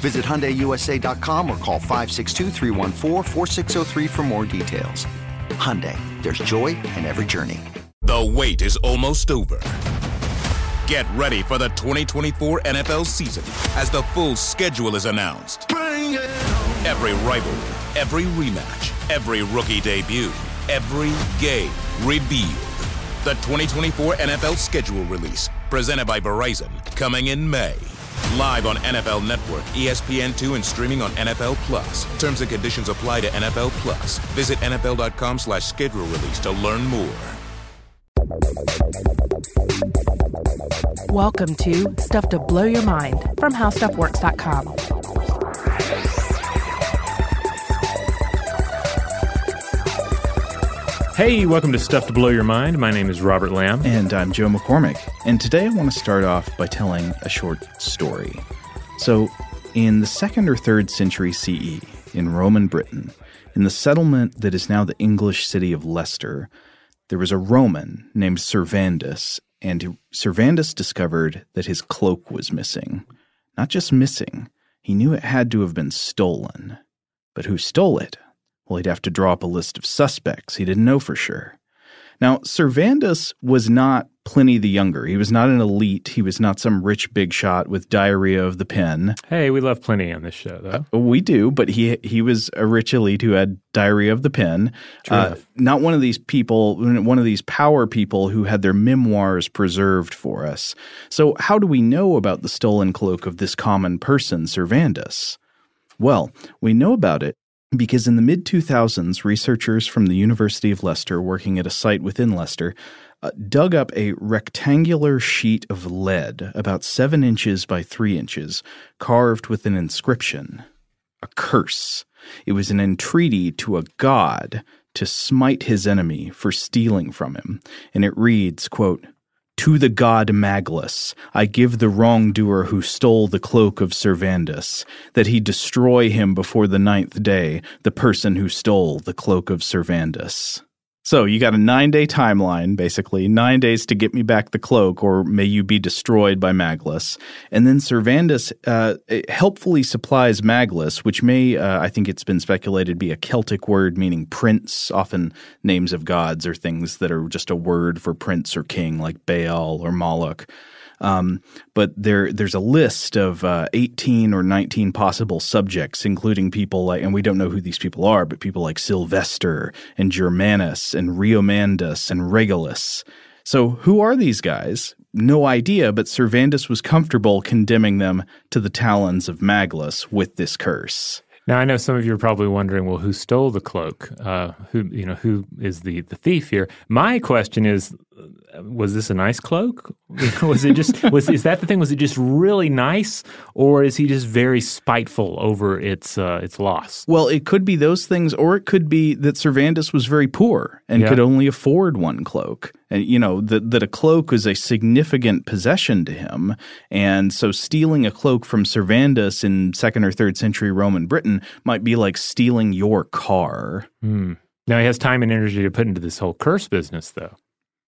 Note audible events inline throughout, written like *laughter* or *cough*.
Visit HyundaiUSA.com or call 562 for more details. Hyundai, there's joy in every journey. The wait is almost over. Get ready for the 2024 NFL season as the full schedule is announced. Every rivalry, every rematch, every rookie debut, every game revealed. The 2024 NFL schedule release, presented by Verizon, coming in May. Live on NFL Network, ESPN2, and streaming on NFL Plus. Terms and conditions apply to NFL Plus. Visit NFL.com slash schedule release to learn more. Welcome to Stuff to Blow Your Mind from HowStuffWorks.com. Hey, welcome to Stuff to Blow Your Mind. My name is Robert Lamb. And I'm Joe McCormick. And today I want to start off by telling a short story. So, in the second or third century CE, in Roman Britain, in the settlement that is now the English city of Leicester, there was a Roman named Servandus, and Servandus discovered that his cloak was missing. Not just missing, he knew it had to have been stolen. But who stole it? Well, he'd have to draw up a list of suspects. He didn't know for sure. Now, Servandus was not Pliny the Younger. He was not an elite. He was not some rich big shot with diarrhea of the pen. Hey, we love Pliny on this show, though. Uh, we do, but he he was a rich elite who had diarrhea of the pen. Uh, not one of these people, one of these power people who had their memoirs preserved for us. So, how do we know about the stolen cloak of this common person, Servandus? Well, we know about it because in the mid 2000s, researchers from the University of Leicester, working at a site within Leicester, uh, dug up a rectangular sheet of lead about seven inches by three inches, carved with an inscription a curse. It was an entreaty to a god to smite his enemy for stealing from him, and it reads, quote, to the god Maglus, I give the wrongdoer who stole the cloak of Servandus, that he destroy him before the ninth day, the person who stole the cloak of Servandus. So you got a nine day timeline, basically, nine days to get me back the cloak, or may you be destroyed by Maglus. And then Servandus uh, helpfully supplies Maglus, which may, uh, I think it's been speculated, be a Celtic word meaning prince. Often names of gods or things that are just a word for prince or king, like Baal or Moloch. Um, but there, there's a list of uh, 18 or 19 possible subjects, including people like, and we don't know who these people are, but people like Sylvester and Germanus and Riomandus and Regulus. So, who are these guys? No idea, but Servandus was comfortable condemning them to the talons of Maglus with this curse. Now I know some of you are probably wondering, well, who stole the cloak? Uh, who you know who is the the thief here? My question is, was this a nice cloak? *laughs* was it just was is that the thing? Was it just really nice, or is he just very spiteful over its uh, its loss? Well, it could be those things, or it could be that Servandus was very poor and Yeah. could only afford one cloak, and you know that that a cloak was a significant possession to him, and so stealing a cloak from Servandus in second or third century Roman Britain might be like stealing your car. Now he has time and energy to put into this whole curse business, though.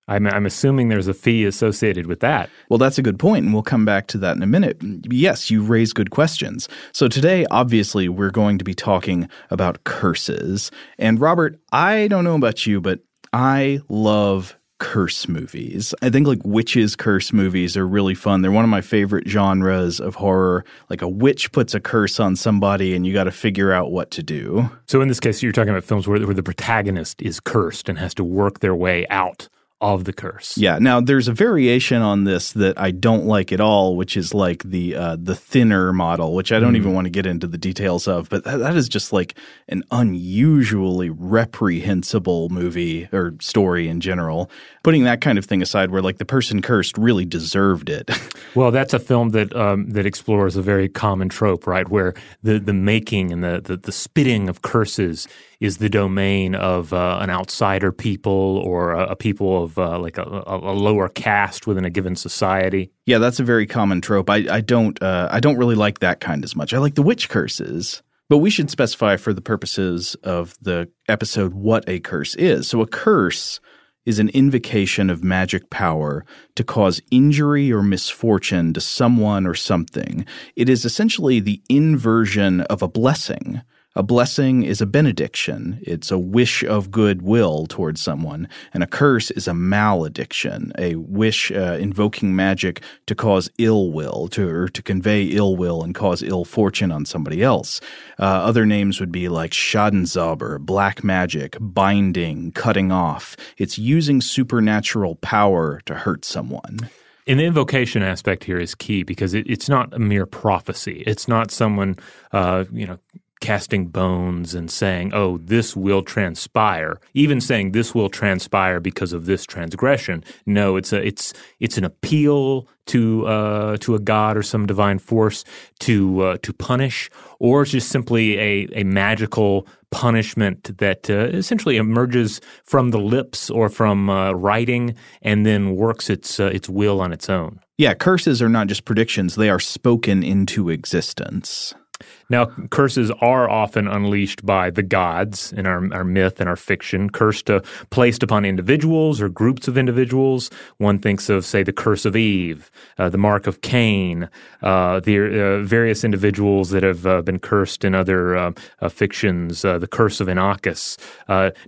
I'm I'm assuming there's a fee associated with that. Well, that's a good point, and we'll come back to that in a minute. Yes, you raise good questions. So today, obviously, we're going to be talking about curses. And Robert, I don't know about you, but I love curse movies. I think like witches curse movies are really fun. They're one of my favorite genres of horror. Like a witch puts a curse on somebody and you got to figure out what to do. So in this case, you're talking about films where, where the protagonist is cursed and has to work their way out of the curse. Yeah. Now there's a variation on this that I don't like at all, which is like the uh, the thinner model, which I don't even want to get into the details of. But that, that is just like an unusually reprehensible movie or story in general. Putting that kind of thing aside, where like the person cursed really deserved it. *laughs* Well, that's a film that um, that explores a very common trope, right? Where the, the making and the, the, the spitting of curses is the domain of uh, an outsider people or a, a people of uh, like a, a, lower caste within a given society. yeah, that's a very common trope. I, I don't uh, I don't really like that kind as much. I like the witch curses. But we should specify for the purposes of the episode what a curse is. So a curse is an invocation of magic power to cause injury or misfortune to someone or something. It is essentially the inversion of a blessing. A blessing is a benediction. It's a wish of goodwill towards someone. And a curse is a malediction, a wish uh, invoking magic to cause ill will, to, or to convey ill will and cause ill fortune on somebody else. Uh, other names would be like Schadenzauber, black magic, binding, cutting off. It's using supernatural power to hurt someone. And the invocation aspect here is key because it, it's not a mere prophecy. It's not someone, uh, you know, casting bones and saying, "Oh, this will transpire." Even saying this will transpire because of this transgression. No, it's a it's it's an appeal to uh, to a god or some divine force to uh, to punish, or it's just simply a a magical punishment that uh, essentially emerges from the lips or from uh, writing and then works its uh, its will on its own. Yeah, curses are not just predictions, they are spoken into existence. Now, curses are often unleashed by the gods in our, our myth and our fiction, cursed uh, placed upon individuals or groups of individuals. One thinks of, say, the curse of Eve, uh, the mark of Cain, uh, the uh, various individuals that have uh, been cursed in other uh, fictions, the curse of Inachus,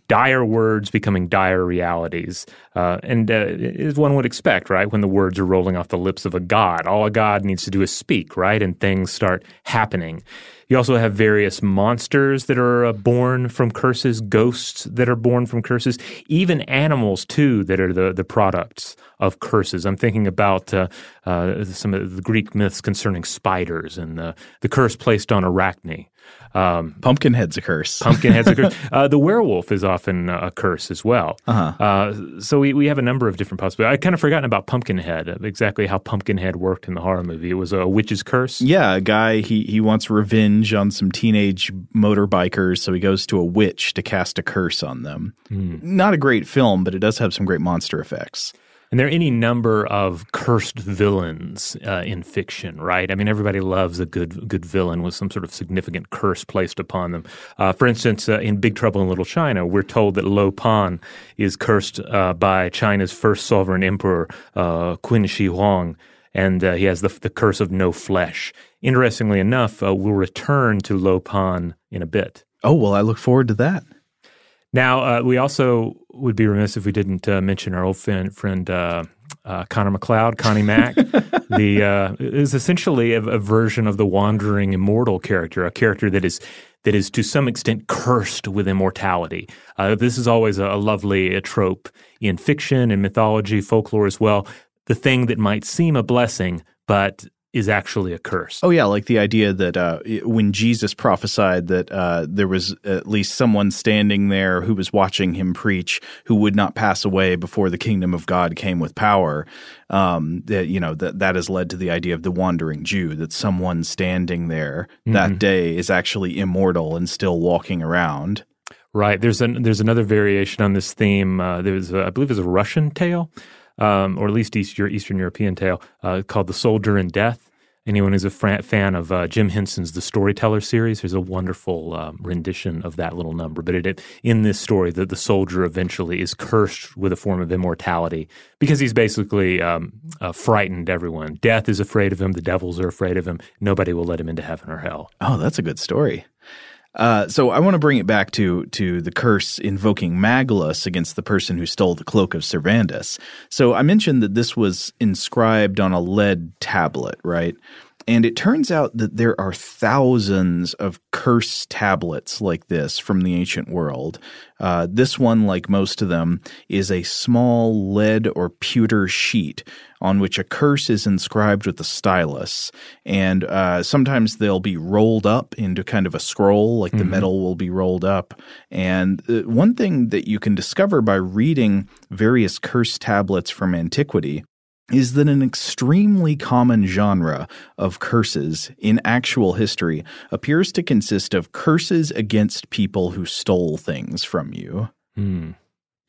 dire words becoming dire realities. And as one would expect, right, when the words are rolling off the lips of a god, all a god needs to do is speak, right, and things start happening. You also have various monsters that are uh, born from curses, ghosts that are born from curses, even animals too that are the, the products of curses. I'm thinking about uh, uh, some of the Greek myths concerning spiders and the, the curse placed on Arachne. Um, Pumpkinhead's a curse. Pumpkinhead's a curse. *laughs* Uh, the werewolf is often uh, a curse as well. Uh-huh. so we, we have a number of different possibilities. I kind of forgotten about Pumpkinhead, uh, exactly how Pumpkinhead worked in the horror movie. It was a witch's curse. Yeah, a guy he he wants revenge on some teenage motorbikers, so he goes to a witch to cast a curse on them. Not a great film, but it does have some great monster effects. And there are any number of cursed villains uh, in fiction, right? I mean, everybody loves a good good villain with some sort of significant curse placed upon them. Uh, for instance, uh, in Big Trouble in Little China, we're told that Lo Pan is cursed uh, by China's first sovereign emperor, uh, Qin Shi Huang, and uh, he has the, the curse of no flesh. Interestingly enough, we'll return to Lo Pan in a bit. Oh well, I look forward to that. Now, uh, we also would be remiss if we didn't uh, mention our old friend, friend uh, uh, Connor MacLeod, Connie Mack. *laughs* the uh, is essentially a, a version of the wandering immortal character, a character that is that is to some extent cursed with immortality. Uh, this is always a, a lovely uh, trope in fiction and mythology, folklore as well. The thing that might seem a blessing, but is actually a curse. Oh yeah, like the idea that uh, when Jesus prophesied that uh, there was at least someone standing there who was watching him preach, who would not pass away before the kingdom of God came with power. Um, that you know that that has led to the idea of the wandering Jew, that someone standing there mm-hmm. that day is actually immortal and still walking around. Right. There's an there's another variation on this theme. Uh, there's a, I believe there's a Russian tale um, or at least East, Eastern European tale uh, called The Soldier in Death. Anyone who's a fan of uh, Jim Henson's The Storyteller series, there's a wonderful um, rendition of that little number. But it, it, in this story, the, the soldier eventually is cursed with a form of immortality because he's basically um, uh, frightened everyone. Death is afraid of him. The devils are afraid of him. Nobody will let him into heaven or hell. Oh, that's a good story. Uh, so I want to bring it back to to the curse invoking Maglus against the person who stole the cloak of Servandus. So I mentioned that this was inscribed on a lead tablet, right? And it turns out that there are thousands of curse tablets like this from the ancient world. Uh, this one, like most of them, is a small lead or pewter sheet on which a curse is inscribed with a stylus. And uh, sometimes they'll be rolled up into kind of a scroll, like mm-hmm. the metal will be rolled up. And uh, one thing that you can discover by reading various curse tablets from antiquity is that an extremely common genre of curses in actual history appears to consist of curses against people who stole things from you. Hmm.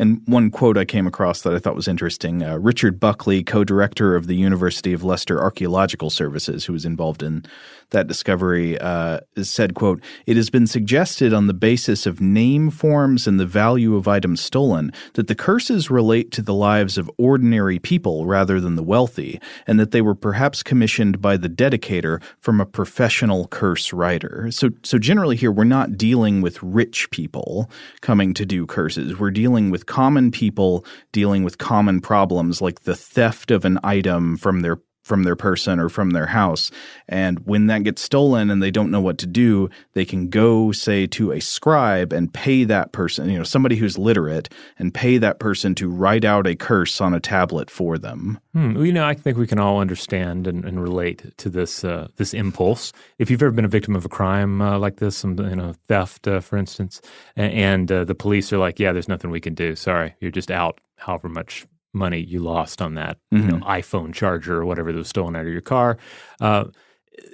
And one quote I came across that I thought was interesting uh, Richard Buckley, co director of the University of Leicester Archaeological Services, who was involved in that discovery, uh, said, quote, It has been suggested on the basis of name forms and the value of items stolen that the curses relate to the lives of ordinary people rather than the wealthy, and that they were perhaps commissioned by the dedicator from a professional curse writer. So, so generally here, we're not dealing with rich people coming to do curses. We're dealing with common people dealing with common problems like the theft of an item from their from their person or from their house. And when that gets stolen and they don't know what to do, they can go, say, to a scribe and pay that person, you know, somebody who's literate, and pay that person to write out a curse on a tablet for them. Hmm. Well, you know, I think we can all understand and, and relate to this uh, this impulse. If you've ever been a victim of a crime uh, like this, some you know, theft, uh, for instance, and, and uh, the police are like, "Yeah, there's nothing we can do. Sorry, you're just out." However much money you lost on that mm-hmm. you know, mm-hmm. iPhone charger or whatever that was stolen out of your car. Uh,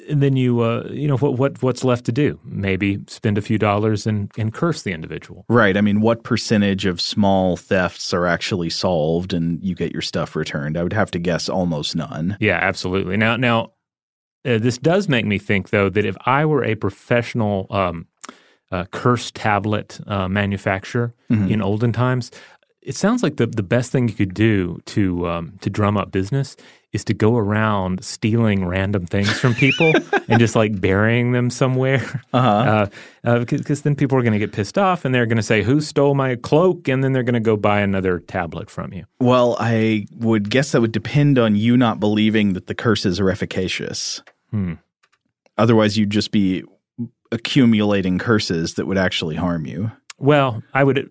and then you, uh, you know, what, what what's left to do? Maybe spend a few dollars and, and curse the individual. Right. I mean, what percentage of small thefts are actually solved and you get your stuff returned? I would have to guess almost none. Yeah, absolutely. Now, now, uh, this does make me think, though, that if I were a professional um, uh, curse tablet uh, manufacturer mm-hmm. in olden times, it sounds like the, the best thing you could do to um, to drum up business is to go around stealing random things from people *laughs* and just like burying them somewhere. Uh-huh. Uh, because uh, then people are going to get pissed off and they're going to say, "Who stole my cloak?" And then they're going to go buy another tablet from you. Well, I would guess that would depend on you not believing that the curses are efficacious. Hmm. Otherwise, you'd just be accumulating curses that would actually harm you. Well, I would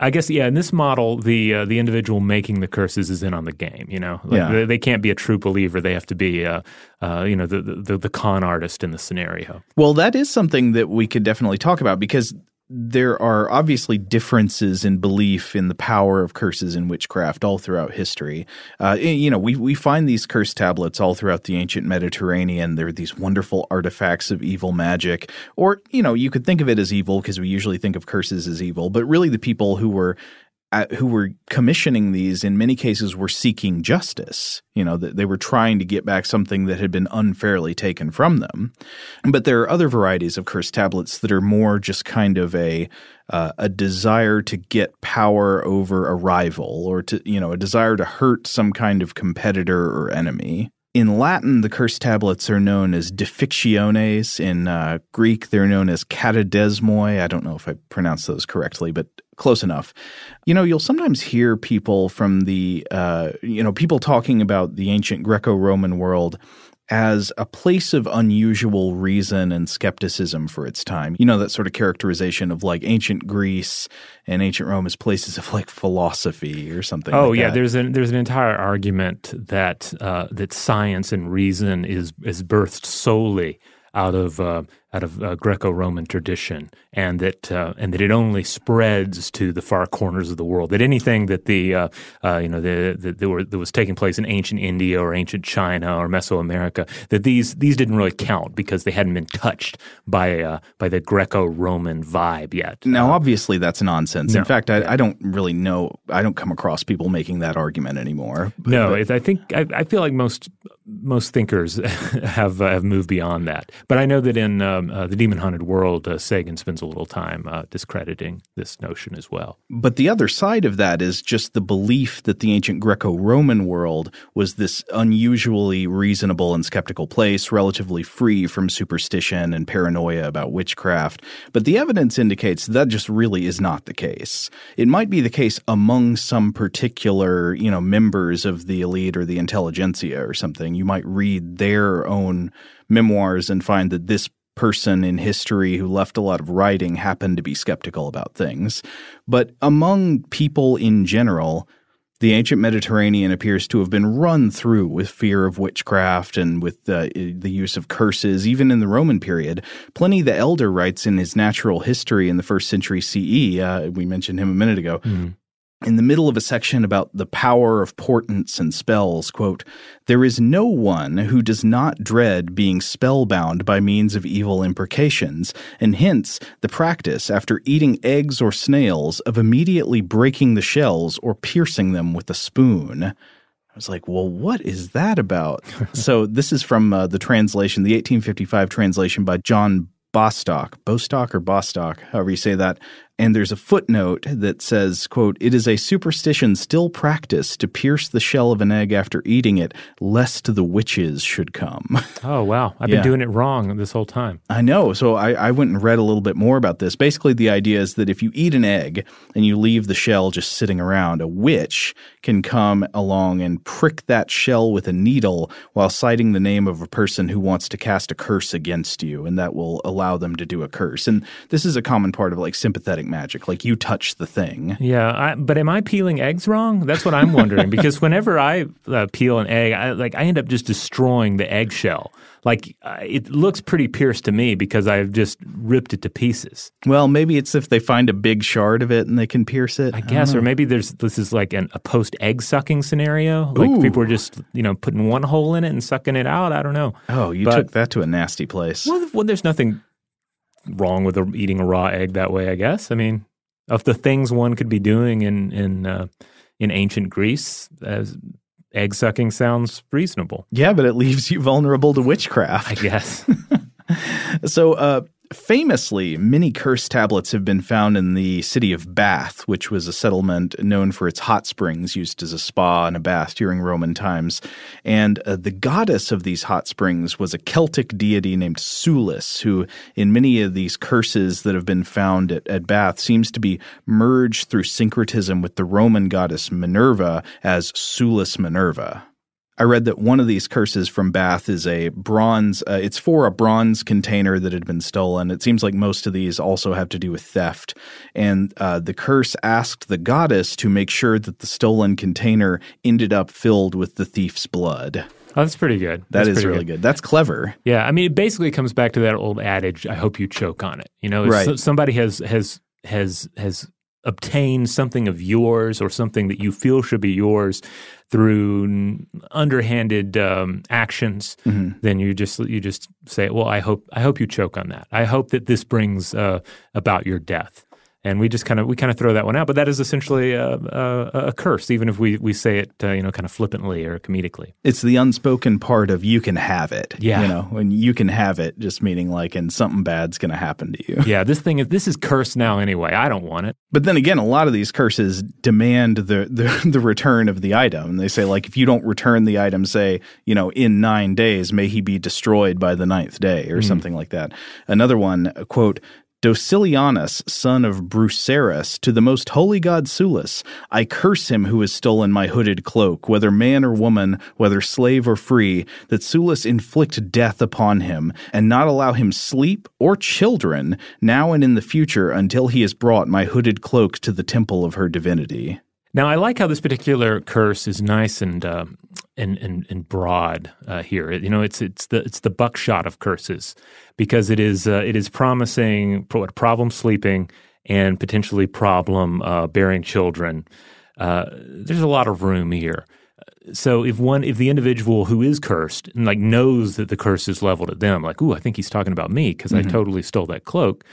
I guess yeah. In this model, the uh, the individual making the curses is in on the game. You know, like yeah. they, they, can't be a true believer. They have to be, uh, uh, you know, the, the the con artist in the scenario. Well, that is something that we could definitely talk about because there are obviously differences in belief in the power of curses in witchcraft all throughout history. Uh, you know, we we find these curse tablets all throughout the ancient Mediterranean. They're these wonderful artifacts of evil magic, or you know, you could think of it as evil because we usually think of curses as evil, but really the people who were who were commissioning these in many cases were seeking justice. You know, that they were trying to get back something that had been unfairly taken from them. But there are other varieties of cursed tablets that are more just kind of a uh, a desire to get power over a rival or to you know a desire to hurt some kind of competitor or enemy. In Latin, the cursed tablets are known as defixiones. In uh, Greek, they're known as katadesmoi. I don't know if I pronounced those correctly, but close enough. You know, you'll sometimes hear people from the, uh, you know, people talking about the ancient Greco Roman world as a place of unusual reason and skepticism for its time. You know, that sort of characterization of like ancient Greece and ancient Rome as places of like philosophy or something. Oh like yeah, that. there's an there's an entire argument that uh, that science and reason is is birthed solely out of uh, out of uh, Greco-Roman tradition, and that uh, and that it only spreads to the far corners of the world. That anything that the uh, uh, you know the, the, that, were, that was taking place in ancient India or ancient China or Mesoamerica, that these these didn't really count because they hadn't been touched by uh, by the Greco-Roman vibe yet. Now, obviously, that's nonsense. no. In fact, I, I don't really know. I don't come across people making that argument anymore. But- No, but- I think I, I feel like most most thinkers *laughs* have uh, have moved beyond that. But I know that in um, uh, the Demon Haunted World, uh, Sagan spends a little time uh, discrediting this notion as well. But the other side of that is just the belief that the ancient Greco Roman world was this unusually reasonable and skeptical place, relatively free from superstition and paranoia about witchcraft. But the evidence indicates that just really is not the case. It might be the case among some particular, you know, members of the elite or the intelligentsia or something. You might read their own memoirs and find that this person in history who left a lot of writing happened to be skeptical about things. But among people in general, the ancient Mediterranean appears to have been run through with fear of witchcraft and with uh, the use of curses, even in the Roman period. Pliny the Elder writes in his Natural History in the first century CE, uh, we mentioned him a minute ago, in the middle of a section about the power of portents and spells, quote, There is no one who does not dread being spellbound by means of evil imprecations, and hence the practice, after eating eggs or snails, of immediately breaking the shells or piercing them with a spoon. I was like, well, what is that about? *laughs* so this is from uh, the translation, the 1855 translation by John Bostock, Bostock or Bostock, however you say that. And there's a footnote that says, quote, it is a superstition still practiced to pierce the shell of an egg after eating it, lest the witches should come. *laughs* Oh wow, I've Yeah. been doing it wrong this whole time. I know. So I, I went and read a little bit more about this. Basically, the idea is that if you eat an egg and you leave the shell just sitting around, a witch can come along and prick that shell with a needle while citing the name of a person who wants to cast a curse against you, and that will allow them to do a curse. And this is a common part of like sympathetic magic, like you touch the thing. Yeah, I, but am I peeling eggs wrong? That's what I'm wondering *laughs* because whenever I uh, peel an egg, I like I end up just destroying the eggshell. Like uh, it looks pretty pierced to me because I've just ripped it to pieces. Well, maybe it's if they find a big shard of it and they can pierce it. I guess, or maybe there's this is like an, a post egg sucking scenario. Like Ooh. people are just you know putting one hole in it and sucking it out. I don't know. Oh, you But- took that to a nasty place. Well, well, there's nothing wrong with eating a raw egg that way. I guess. I mean, of the things one could be doing in in uh, in ancient Greece, as egg sucking sounds reasonable. Yeah, but it leaves you vulnerable to witchcraft. I guess. *laughs* So, uh, famously, many curse tablets have been found in the city of Bath, which was a settlement known for its hot springs used as a spa and a bath during Roman times. And uh, the goddess of these hot springs was a Celtic deity named Sulis, who, in many of these curses that have been found at, at Bath, seems to be merged through syncretism with the Roman goddess Minerva as Sulis Minerva. I read that one of these curses from Bath is a bronze, uh, it's for a bronze container that had been stolen. It seems like most of these also have to do with theft. And uh, the curse asked the goddess to make sure that the stolen container ended up filled with the thief's blood. Oh, that's pretty good. That That's is pretty really good. That's clever. Yeah, I mean, it basically comes back to that old adage: "I hope you choke on it." You know, Right. so- somebody has has has has obtained something of yours or something that you feel should be yours through underhanded um, actions, Mm-hmm. then you just you just say, "Well, I hope I hope you choke on that. I hope that this brings uh, about your death." And we just kind of we kind of throw that one out, but that is essentially a, a, a curse, even if we, we say it uh, you know kind of flippantly or comedically. It's the unspoken part of you can have it. Yeah. You know, when you can have it, just meaning like, and something bad's going to happen to you. Yeah, this thing is this is cursed now anyway. I don't want it. But then again, a lot of these curses demand the, the *laughs* the return of the item. They say like if you don't return the item, say you know in nine days, may he be destroyed by the ninth day, or something like that. Another one, quote. Docilianus, son of Brucerus, to the most holy god Sulis, I curse him who has stolen my hooded cloak, whether man or woman, whether slave or free, that Sulis inflict death upon him, and not allow him sleep or children, now and in the future, until he has brought my hooded cloak to the temple of her divinity. Now, I like how this particular curse is nice and uh, and, and and broad uh, here. You know, it's it's the it's the buckshot of curses because it is uh, it is promising what problem sleeping and potentially problem uh, bearing children. Uh, there's a lot of room here. So if one if the individual who is cursed and like knows that the curse is leveled at them, like, ooh, I think he's talking about me because mm-hmm. I totally stole that cloak.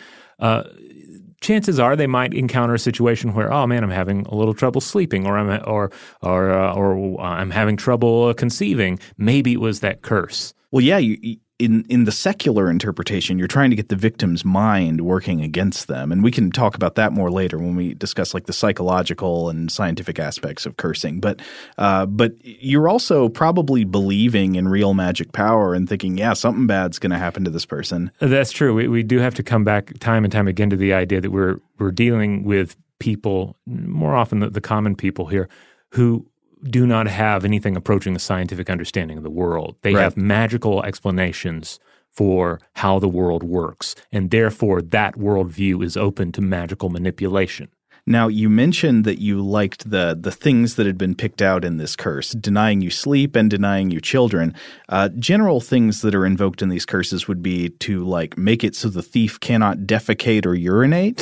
Uh, chances are they might encounter a situation where, oh man, I'm having a little trouble sleeping, or I'm or or uh, or I'm having trouble conceiving. Maybe it was that curse. Well, yeah, you, in in the secular interpretation, you're trying to get the victim's mind working against them, and we can talk about that more later when we discuss like the psychological and scientific aspects of cursing. But uh, but you're also probably believing in real magic power and thinking, yeah, something bad's going to happen to this person. That's true. We we do have to come back time and time again to the idea that we're we're dealing with people more often the, the common people here who do not have anything approaching a scientific understanding of the world. They right. have magical explanations for how the world works, and therefore that worldview is open to magical manipulation. Now, you mentioned that you liked the the things that had been picked out in this curse, denying you sleep and denying you children. Uh, general things that are invoked in these curses would be to like make it so the thief cannot defecate or urinate,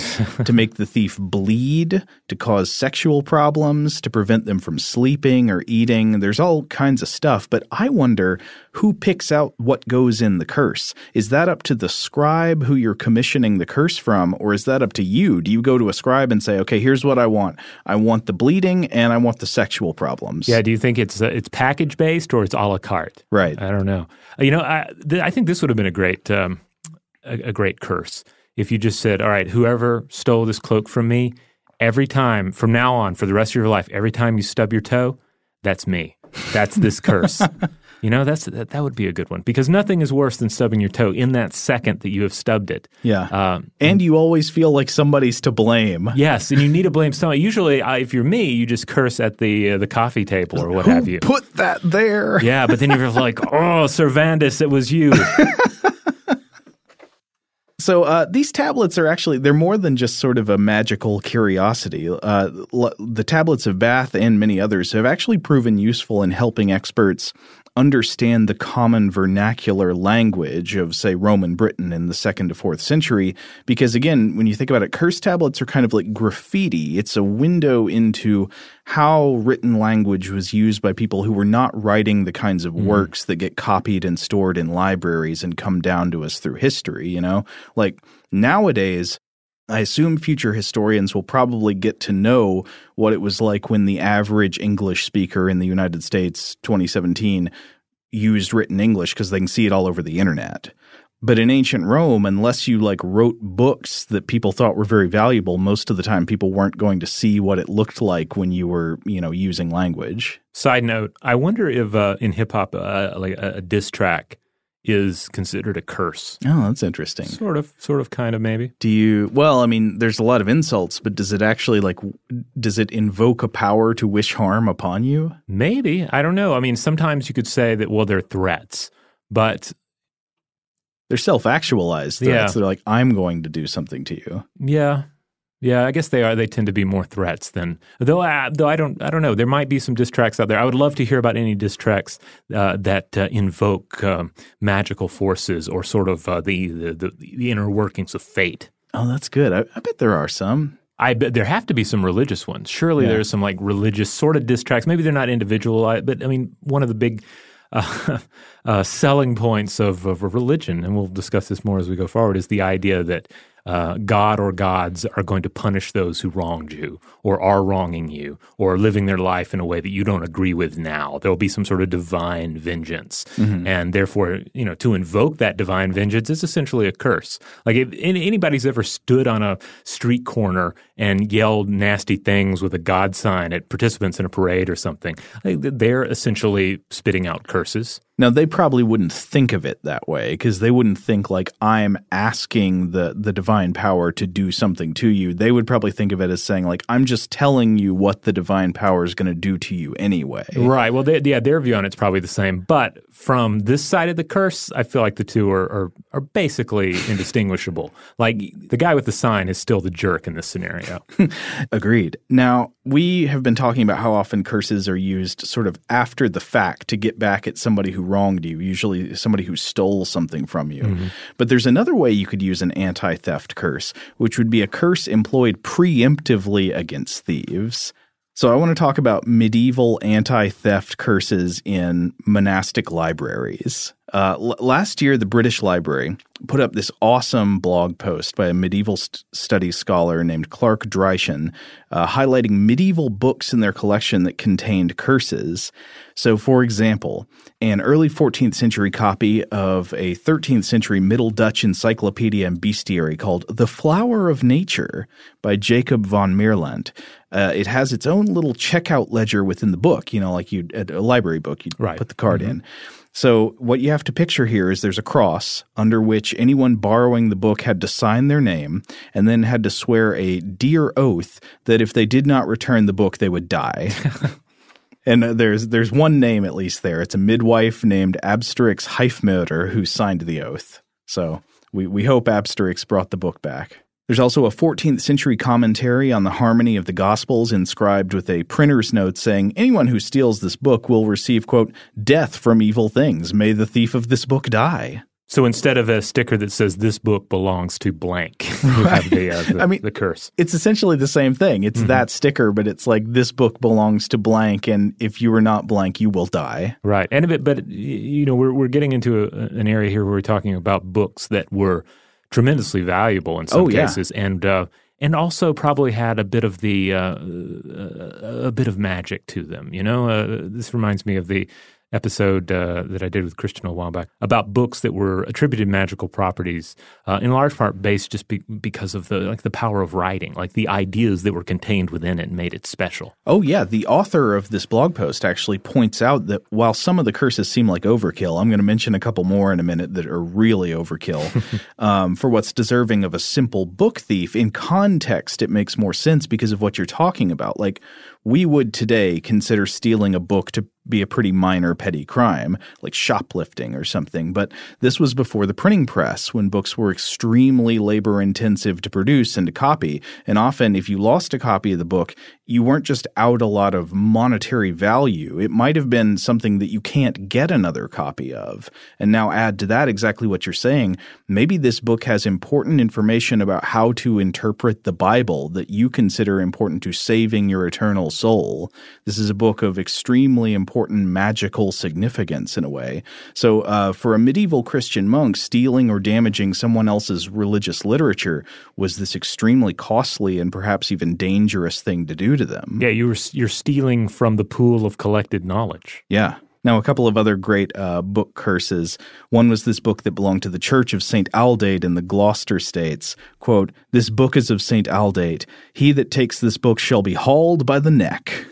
to make the thief bleed, to cause sexual problems, to prevent them from sleeping or eating. There's all kinds of stuff, but I wonder who picks out what goes in the curse? Is that up to the scribe who you're commissioning the curse from, or is that up to you? Do you go to a scribe and say, okay, here's what I want. I want the bleeding and I want the sexual problems. Yeah. Do you think it's uh, it's package based or it's a la carte? Right. I don't know. You know, I, th- I think this would have been a great um, a, a great curse if you just said, all right, whoever stole this cloak from me, every time from now on for the rest of your life, every time you stub your toe, that's me. That's this curse. *laughs* You know, that's that, that would be a good one because nothing is worse than stubbing your toe in that second that you have stubbed it. Yeah, um, and you always feel like somebody's to blame. Yes, and you need to blame someone. Usually, uh, if you're me, you just curse at the uh, the coffee table or what Who have you. Put that there. Yeah, but then you're like, *laughs* oh, Servandus, it was you. *laughs* So uh, these tablets are actually they're more than just sort of a magical curiosity. Uh, l- the tablets of Bath and many others have actually proven useful in helping experts understand the common vernacular language of, say, Roman Britain in the second to fourth century. Because again, when you think about it, curse tablets are kind of like graffiti. It's a window into how written language was used by people who were not writing the kinds of mm. works that get copied and stored in libraries and come down to us through history, you know? Like nowadays, I assume future historians will probably get to know what it was like when the average English speaker in the United States 2017 used written English because they can see it all over the internet. But in ancient Rome, unless you like wrote books that people thought were very valuable, most of the time people weren't going to see what it looked like when you were, you know, using language. Side note: I wonder if uh, in hip hop, uh, like a, a diss track is considered a curse. Oh, that's interesting. Sort of, sort of, kind of, maybe. Do you? Well, I mean, there's a lot of insults, but does it actually like? Does it invoke a power to wish harm upon you? Maybe I don't know. I mean, sometimes you could say that. Well, they're threats, but they're self-actualized threats. Yeah. They're like, I'm going to do something to you. Yeah, yeah, I guess they are. They tend to be more threats than though. Uh, though I don't. I don't know. There might be some diss tracks out there. I would love to hear about any diss tracks uh, that uh, invoke um, magical forces or sort of uh, the, the, the the inner workings of fate. Oh, that's good. I, I bet there are some. I bet there have to be some religious ones. Surely yeah. there's some like religious sort of diss tracks. Maybe they're not individual, but I mean, one of the big uh, *laughs* uh, selling points of, of religion, and we'll discuss this more as we go forward, is the idea that uh, God or gods are going to punish those who wronged you or are wronging you or living their life in a way that you don't agree with now. There will be some sort of divine vengeance. Mm-hmm. And therefore, you know, to invoke that divine vengeance is essentially a curse. Like if anybody's ever stood on a street corner and yelled nasty things with a God sign at participants in a parade or something, they're essentially spitting out curses. Now they probably wouldn't think of it that way because they wouldn't think like I'm asking the the divine power to do something to you. They would probably think of it as saying like I'm just telling you what the divine power is going to do to you anyway. Right. Well, they, yeah, their view on it's probably the same. But from this side of the curse, I feel like the two are are, are basically *laughs* indistinguishable. Like the guy with the sign is still the jerk in this scenario. *laughs* Agreed. Now, we have been talking about how often curses are used sort of after the fact to get back at somebody who wronged you, usually somebody who stole something from you. Mm-hmm. But there's another way you could use an anti theft curse, which would be a curse employed preemptively against thieves. So I want to talk about medieval anti-theft curses in monastic libraries. Uh, l- last year, the British Library put up this awesome blog post by a medieval st- studies scholar named Clarck Drieshen, uh, highlighting medieval books in their collection that contained curses. So, for example, an early 14th century copy of a 13th century Middle Dutch encyclopedia and bestiary called The Flower of Nature by Jacob van Maerlant. Uh, it has its own little checkout ledger within the book, you know, like you a library book, you'd right. put the card mm-hmm. in. So, what you have to picture here is there's a cross under which anyone borrowing the book had to sign their name and then had to swear a dear oath that if they did not return the book, they would die. *laughs* and uh, there's there's one name at least there. It's a midwife named Absterix Heifmöder who signed the oath. So, we, we hope Absterix brought the book back. There's also a 14th century commentary on the harmony of the Gospels inscribed with a printer's note saying, Anyone who steals this book will receive, quote, death from evil things. May the thief of this book die. So instead of a sticker that says this book belongs to blank, *laughs* you have the, uh, the, I mean, the curse. It's essentially the same thing. It's mm-hmm. that sticker, but it's like this book belongs to blank, and if you are not blank, you will die. Right, and it, but you know we're we're getting into a, an area here where we're talking about books that were tremendously valuable in some oh, cases, yeah. and uh, and also probably had a bit of the uh, a bit of magic to them. You know, uh, this reminds me of the episode uh, that I did with Christian a while back about books that were attributed magical properties, uh, in large part based just be- because of the like the power of writing, like the ideas that were contained within it made it special. Oh yeah, the author of this blog post actually points out that while some of the curses seem like overkill, I'm going to mention a couple more in a minute that are really overkill. *laughs* um, for what's deserving of a simple book thief, in context, it makes more sense because of what you're talking about. Like we would today consider stealing a book to be a pretty minor petty crime, like shoplifting or something. But this was before the printing press, when books were extremely labor intensive to produce and to copy. And often, if you lost a copy of the book, you weren't just out a lot of monetary value. It might have been something that you can't get another copy of. And now add to that exactly what you're saying. Maybe this book has important information about how to interpret the Bible that you consider important to saving your eternal soul. This is a book of extremely important magical significance in a way. So, uh, for a medieval Christian monk, stealing or damaging someone else's religious literature was this extremely costly and perhaps even dangerous thing to do to them. Yeah, you were you're stealing from the pool of collected knowledge. Yeah. Now, a couple of other great uh, book curses. One was this book that belonged to the Church of St. Aldate in the Gloucester States. Quote, This book is of St. Aldate. He that takes this book shall be hauled by the neck.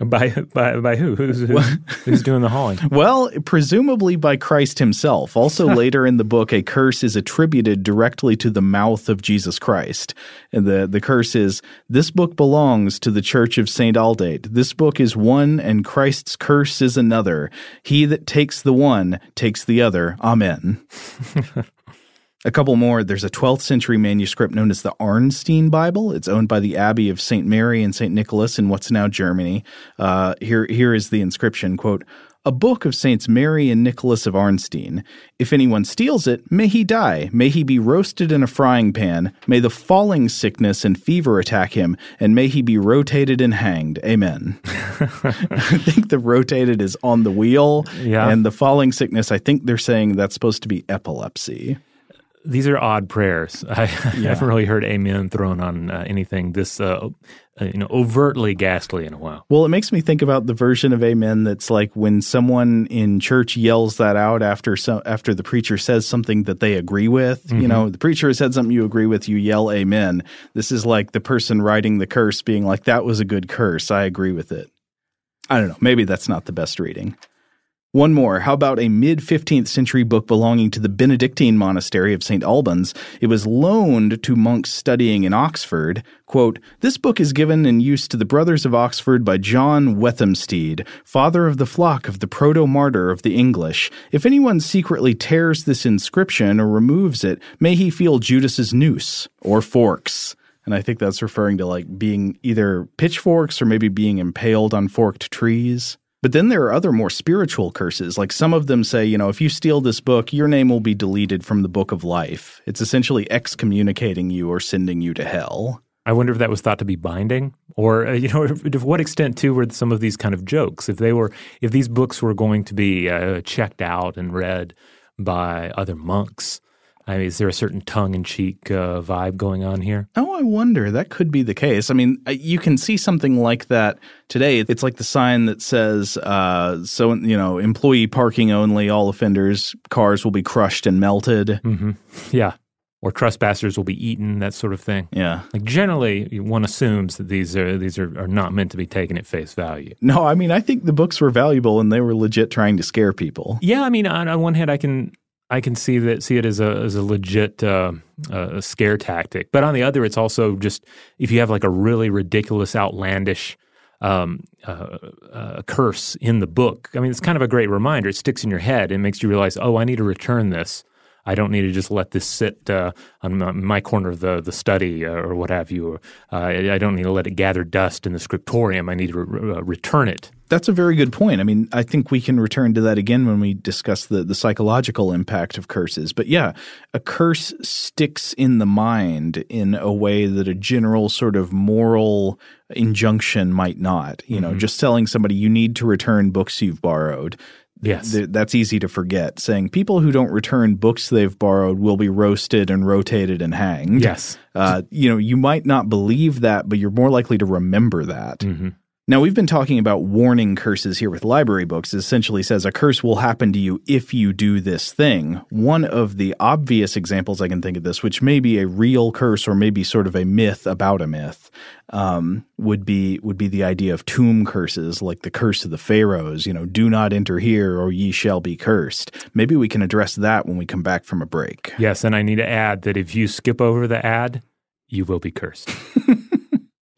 By by by who? Who's who's, who's, doing the hauling? *laughs* Well, presumably by Christ himself. Also, *laughs* later in the book, a curse is attributed directly to the mouth of Jesus Christ, and the the curse is: "This book belongs to the Church of Saint Aldate. This book is one, and Christ's curse is another. He that takes the one takes the other. Amen." *laughs* A couple more. There's a 12th century manuscript known as the Arnstein Bible. It's owned by the Abbey of St. Mary and St. Nicholas in what's now Germany. Uh, here, here is the inscription, quote, a book of Saints Mary and Nicholas of Arnstein. If anyone steals it, may he die, may he be roasted in a frying pan, may the falling sickness and fever attack him, and may he be rotated and hanged. Amen. *laughs* I think the rotated is on the wheel, yeah. and the falling sickness, I think they're saying that's supposed to be epilepsy these are odd prayers. *laughs* I, yeah. haven't really heard "Amen" thrown on uh, anything this, uh, uh, you know, overtly ghastly in a while. Well, it makes me think about the version of "Amen" that's like when someone in church yells that out after so, after the preacher says something that they agree with. Mm-hmm. You know, the preacher has said something you agree with, you yell "Amen." This is like the person writing the curse being like, "That was a good curse. I agree with it." I don't know. Maybe that's not the best reading. One more. How about a mid 15th century book belonging to the Benedictine monastery of St. Albans? It was loaned to monks studying in Oxford. Quote, This book is given in use to the brothers of Oxford by John Whethamstede, father of the flock of the proto martyr of the English. If anyone secretly tears this inscription or removes it, may he feel Judas's noose or forks. And I think that's referring to like being either pitchforks or maybe being impaled on forked trees. But then there are other more spiritual curses. Like some of them say, you know, if you steal this book, your name will be deleted from the book of life. It's essentially excommunicating you or sending you to hell. I wonder if that was thought to be binding, or uh, you know, *laughs* to what extent too were some of these kind of jokes? If they were, if these books were going to be uh, checked out and read by other monks, I mean, is there a certain tongue-in-cheek uh, vibe going on here? Oh, I wonder. That could be the case. I mean, you can see something like that today. It's like the sign that says, uh, "So you know, employee parking only. All offenders' cars will be crushed and melted." Mm-hmm. Yeah, or trespassers will be eaten. That sort of thing. Yeah. Like generally, one assumes that these are these are, are not meant to be taken at face value. No, I mean, I think the books were valuable and they were legit trying to scare people. Yeah, I mean, on, on one hand, I can I can see that see it as a as a legit uh, uh, scare tactic. But on the other, it's also just if you have like a really ridiculous, outlandish um, uh, uh, curse in the book. I mean, it's kind of a great reminder. It sticks in your head. It makes you realize, oh, I need to return this. I don't need to just let this sit uh, on my, corner of the the study uh, or what have you. Uh, I, I, don't need to let it gather dust in the scriptorium. I need to re- uh, return it. That's a very good point. I mean, I think we can return to that again when we discuss the the psychological impact of curses. But yeah, a curse sticks in the mind in a way that a general sort of moral injunction might not. You know, mm-hmm. just telling somebody you need to return books you've borrowed Yes. Th- that's easy to forget. Saying people who don't return books they've borrowed will be roasted and rotated and hanged. Yes. Uh, you know, you might not believe that, but you're more likely to remember that. Mm-hmm. Now, we've been talking about warning curses here with library books. It essentially says a curse will happen to you if you do this thing. One of the obvious examples I can think of this, which may be a real curse or maybe sort of a myth about a myth, um, would be would be the idea of tomb curses, like the curse of the pharaohs. You know, do not enter here, or ye shall be cursed. Maybe we can address that when we come back from a break. Yes, and I need to add that if you skip over the ad, you will be cursed. *laughs*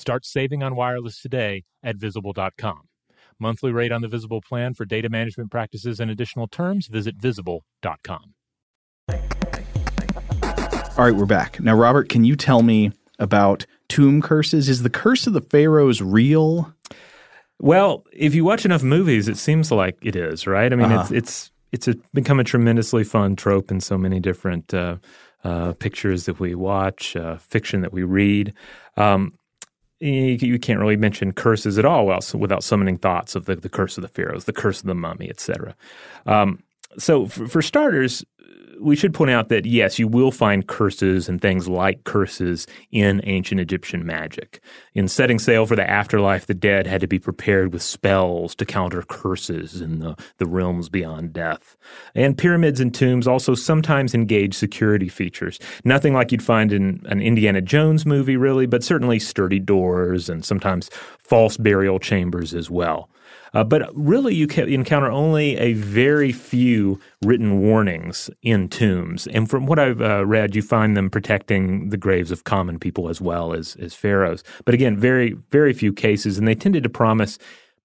Start saving on wireless today at visible.com. Monthly rate on the Visible plan for data management practices and additional terms, visit visible.com. All right, we're back. Now, Robert, can you tell me about tomb curses? Is the curse of the pharaohs real? Well, if you watch enough movies, it seems like it is, right? I mean, uh-huh. it's it's it's a, become a tremendously fun trope in so many different uh, uh, pictures that we watch, uh, fiction that we read. Um, you can't really mention curses at all without summoning thoughts of the, the curse of the pharaohs, the curse of the mummy, etc. Um, so, for, for, starters, we should point out that yes, you will find curses and things like curses in ancient Egyptian magic. In setting sail for the afterlife, the dead had to be prepared with spells to counter curses in the, the realms beyond death. And pyramids and tombs also sometimes engage security features. Nothing like you'd find in an Indiana Jones movie, really, but certainly sturdy doors and sometimes false burial chambers as well. Uh, but really, you can encounter only a very few written warnings in tombs. And from what I've uh, read, you find them protecting the graves of common people as well as, as pharaohs. But again, very, very few cases. And they tended to promise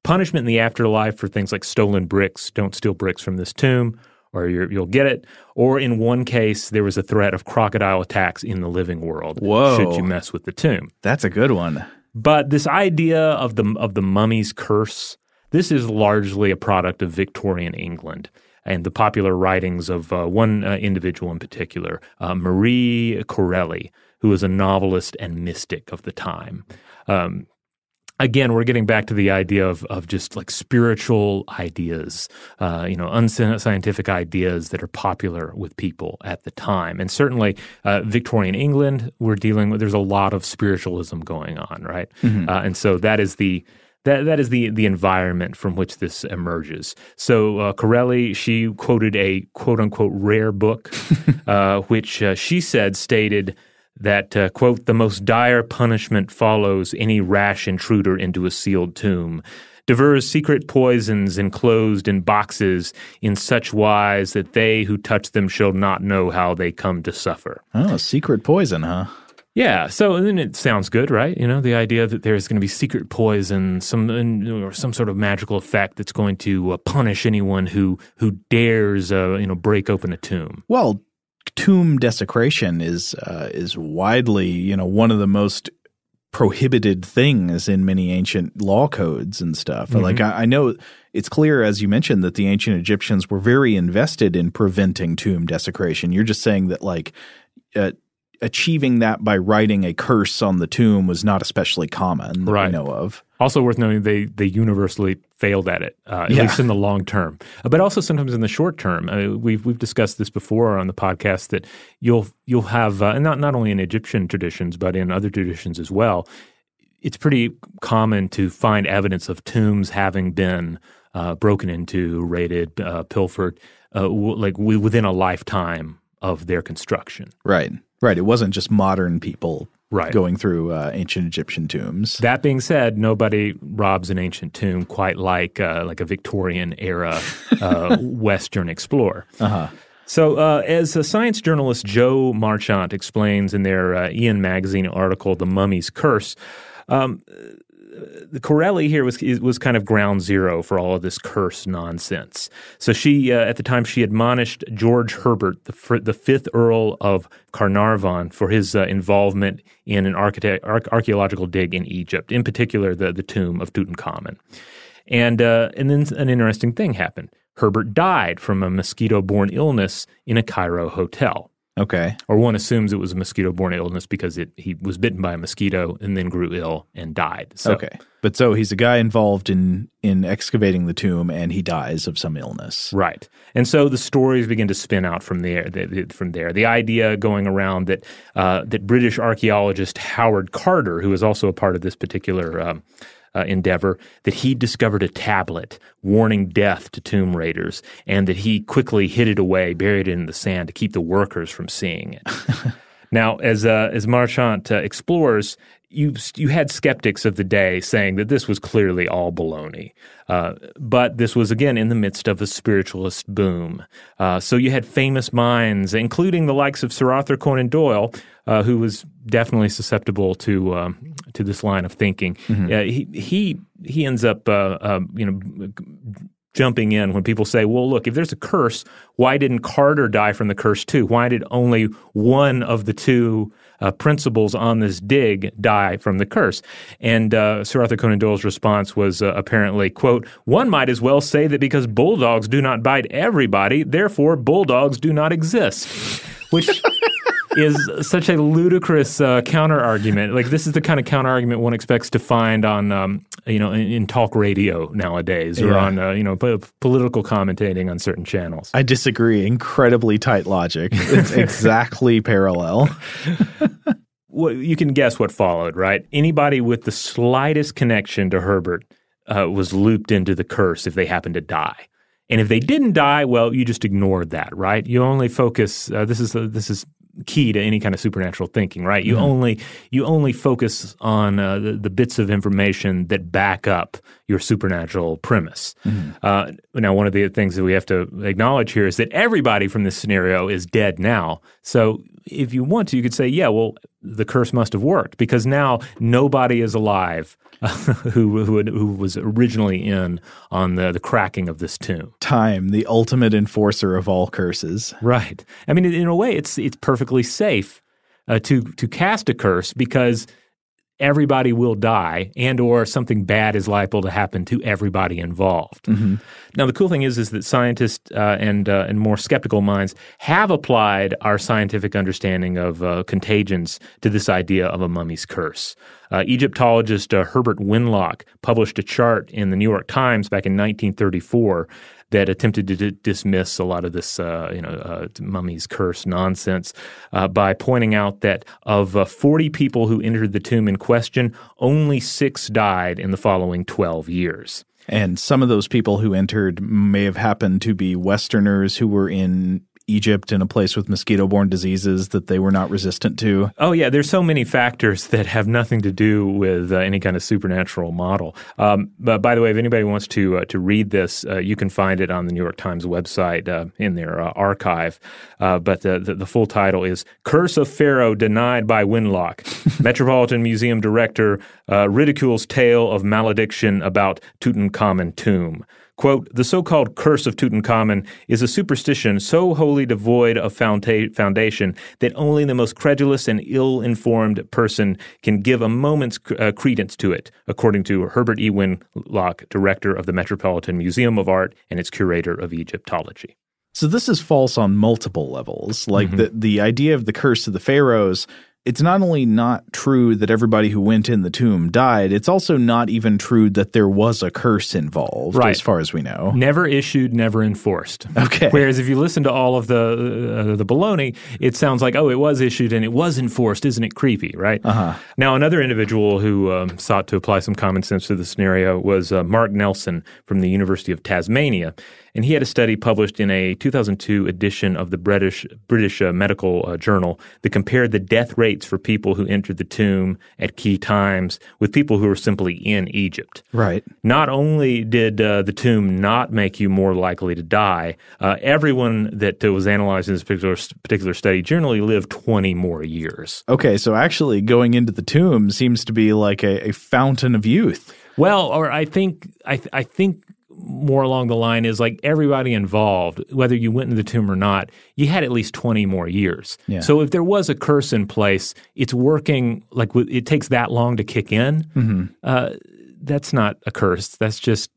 punishment in the afterlife for things like stolen bricks. Don't steal bricks from this tomb or you will get it. Or in one case, there was a threat of crocodile attacks in the living world. Whoa. Should you mess with the tomb? That's a good one. But this idea of the of the mummy's curse this is largely a product of Victorian England and the popular writings of uh, one uh, individual in particular, uh, Marie Corelli, who was a novelist and mystic of the time. Um, again, we're getting back to the idea of of just like spiritual ideas, uh, you know, unscientific ideas that are popular with people at the time. And certainly, uh, Victorian England, we're dealing with. There's a lot of spiritualism going on, right? Mm-hmm. Uh, and so that is the that that is the the environment from which this emerges. So uh, Corelli, she quoted a quote unquote rare book, *laughs* uh, which uh, she said stated that uh, quote the most dire punishment follows any rash intruder into a sealed tomb. Divers secret poisons enclosed in boxes in such wise that they who touch them shall not know how they come to suffer. Oh, secret poison, huh? Yeah, so then it sounds good, right? You know, the idea that there's going to be secret poison, some or some sort of magical effect that's going to uh, punish anyone who who dares, uh, you know, break open a tomb. Well, tomb desecration is uh, is widely, you know, one of the most prohibited things in many ancient law codes and stuff. Mm-hmm. Like I, I, know it's clear, as you mentioned, that the ancient Egyptians were very invested in preventing tomb desecration. You're just saying that, like. Uh, achieving that by writing a curse on the tomb was not especially common that Right. we know of. Also worth noting, they they universally failed at it, uh, at Yeah. least in the long term, Uh, but also sometimes in the short term. Uh, we've we've discussed this before on the podcast that you'll you'll have uh, and not not only in Egyptian traditions but in other traditions as well. It's pretty common to find evidence of tombs having been uh, broken into, raided, uh, pilfered, uh, w- like within a lifetime of their construction. Right. Right. It wasn't just modern people Right. going through uh, ancient Egyptian tombs. That being said, nobody robs an ancient tomb quite like uh, like a Victorian era uh, *laughs* Western explorer. Uh-huh. So, uh, as a science journalist Jo Marchant explains in their uh, Ian magazine article, "The Mummy's Curse," um, the Corelli here was was kind of ground zero for all of this curse nonsense. So she, uh, at the time, she admonished George Herbert, the the fifth Earl of Carnarvon, for his uh, involvement in an archaeological dig in Egypt, in particular the the tomb of Tutankhamun. And uh, and then an interesting thing happened. Herbert died from a mosquito-borne illness in a Cairo hotel Okay. or one assumes it was a mosquito-borne illness because it, he was bitten by a mosquito and then grew ill and died. So, okay. But so he's a guy involved in in excavating the tomb and he dies of some illness. right. And so the stories begin to spin out from there. The, the- from there, the idea going around that uh, that British archaeologist Howard Carter, who is also a part of this particular. Um, uh, endeavor that he discovered a tablet warning death to tomb raiders and that he quickly hid it away, buried it in the sand to keep the workers from seeing it. *laughs* Now, as uh, as Marchant uh, explores, you you had skeptics of the day saying that this was clearly all baloney, uh, but this was again in the midst of a spiritualist boom. Uh, so you had famous minds, including the likes of Sir Arthur Conan Doyle, uh, who was definitely susceptible to um, to this line of thinking. Uh, he he he ends up uh, uh, you know jumping in when people say, well, look, if there's a curse, why didn't Carter die from the curse too? Why did only one of the two uh, principals on this dig die from the curse? And uh, Sir Arthur Conan Doyle's response was uh, apparently, quote, one might as well say that because bulldogs do not bite everybody, therefore bulldogs do not exist. Which *laughs* is such a ludicrous uh, counter argument. Like this is the kind of counter argument one expects to find on, um, you know, in, in talk radio nowadays, or Yeah. on, uh, you know, po- political commentating on certain channels. I disagree. Incredibly tight logic. It's *laughs* exactly parallel. *laughs* Well, you can guess what followed, right? Anybody with the slightest connection to Herbert uh, was looped into the curse if they happened to die. And if they didn't die, well, you just ignored that, right? You only focus. Uh, this is this is key to any kind of supernatural thinking, right? You only you only focus on uh, the, the bits of information that back up your supernatural premise. Uh, now, one of the things that we have to acknowledge here is that everybody from this scenario is dead now. So, if you want to, you could say, yeah, well, the curse must have worked because now nobody is alive *laughs* who who, who was originally in on the, the cracking of this tomb. Time, the ultimate enforcer of all curses. Right. I mean, in a way, it's it's perfectly safe uh, to to cast a curse because everybody will die, and or something bad is liable to happen to everybody involved. Now, the cool thing is, is that scientists uh, and uh, and more skeptical minds have applied our scientific understanding of uh, contagions to this idea of a mummy's curse. Uh, Egyptologist uh, Herbert Winlock published a chart in the New York Times back in 1934 that attempted to d- dismiss a lot of this, uh, you know, uh, mummy's curse nonsense uh, by pointing out that of uh, 40 people who entered the tomb in question, only six died in the following 12 years. And some of those people who entered may have happened to be Westerners who were in Egypt in a place with mosquito borne diseases that they were not resistant to. Oh yeah, there's so many factors that have nothing to do with uh, any kind of supernatural model. Um, but by the way, if anybody wants to uh, to read this, uh, you can find it on the New York Times website uh, in their uh, archive. Uh, but the, the the full title is "Curse of Pharaoh Denied by Winlock." *laughs* Metropolitan Museum director ridicules tale of malediction about Tutankhamun tomb. Quote, the so called curse of Tutankhamun is a superstition so wholly devoid of founda- foundation that only the most credulous and ill informed person can give a moment's uh, credence to it, according to Herbert E. Winlock, director of the Metropolitan Museum of Art and its curator of Egyptology. So this is false on multiple levels. Like Mm-hmm. the the idea of the curse of the pharaohs, it's not only not true that everybody who went in the tomb died, it's also not even true that there was a curse involved Right. as far as we know. Never issued, never enforced. Okay. Whereas if you listen to all of the uh, the baloney, it sounds like oh, it was issued and it was enforced. Isn't it creepy? Right. Uh-huh. Now another individual who um, sought to apply some common sense to the scenario was uh, Mark Nelson from the University of Tasmania, and he had a study published in a 2002 edition of the British British uh, Medical uh, Journal that compared the death rates for people who entered the tomb at key times with people who were simply in Egypt. Right. Not only did uh, the tomb not make you more likely to die, uh, everyone that uh, was analyzed in this particular, particular study generally lived 20 more years. Okay, so actually going into the tomb seems to be like a, a fountain of youth. Well, or I think I, I think more along the line is like everybody involved, whether you went into the tomb or not, you had at least 20 more years. Yeah. So if there was a curse in place, it's working like it takes that long to kick in. Uh, that's not a curse. That's just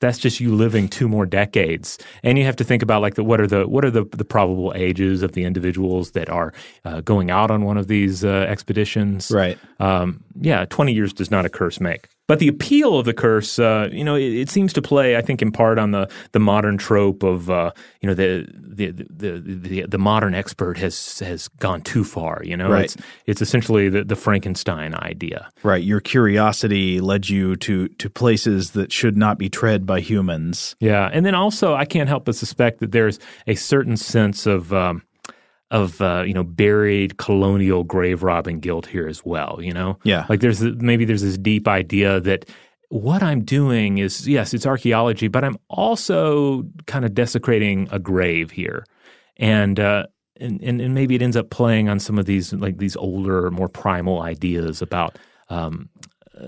that's just you living two more decades, and you have to think about like the what are the what are the the probable ages of the individuals that are uh, going out on one of these uh, expeditions. Right. Um, yeah, twenty years does not a curse make. But the appeal of the curse, uh, you know, it, it seems to play, I think, in part on the the modern trope of, uh, you know, the the, the the the modern expert has has gone too far. You know, Right. it's it's essentially the, the Frankenstein idea. Right. Your curiosity led you to to places that should not be tread by humans. Yeah, and then also I can't help but suspect that there's a certain sense of um, of uh, you know buried colonial grave robbing guilt here as well. You know, Yeah. like there's maybe there's this deep idea that what I'm doing is yes, it's archaeology, but I'm also kind of desecrating a grave here, and. Uh, and, and, and maybe it ends up playing on some of these like these older, more primal ideas about um, uh,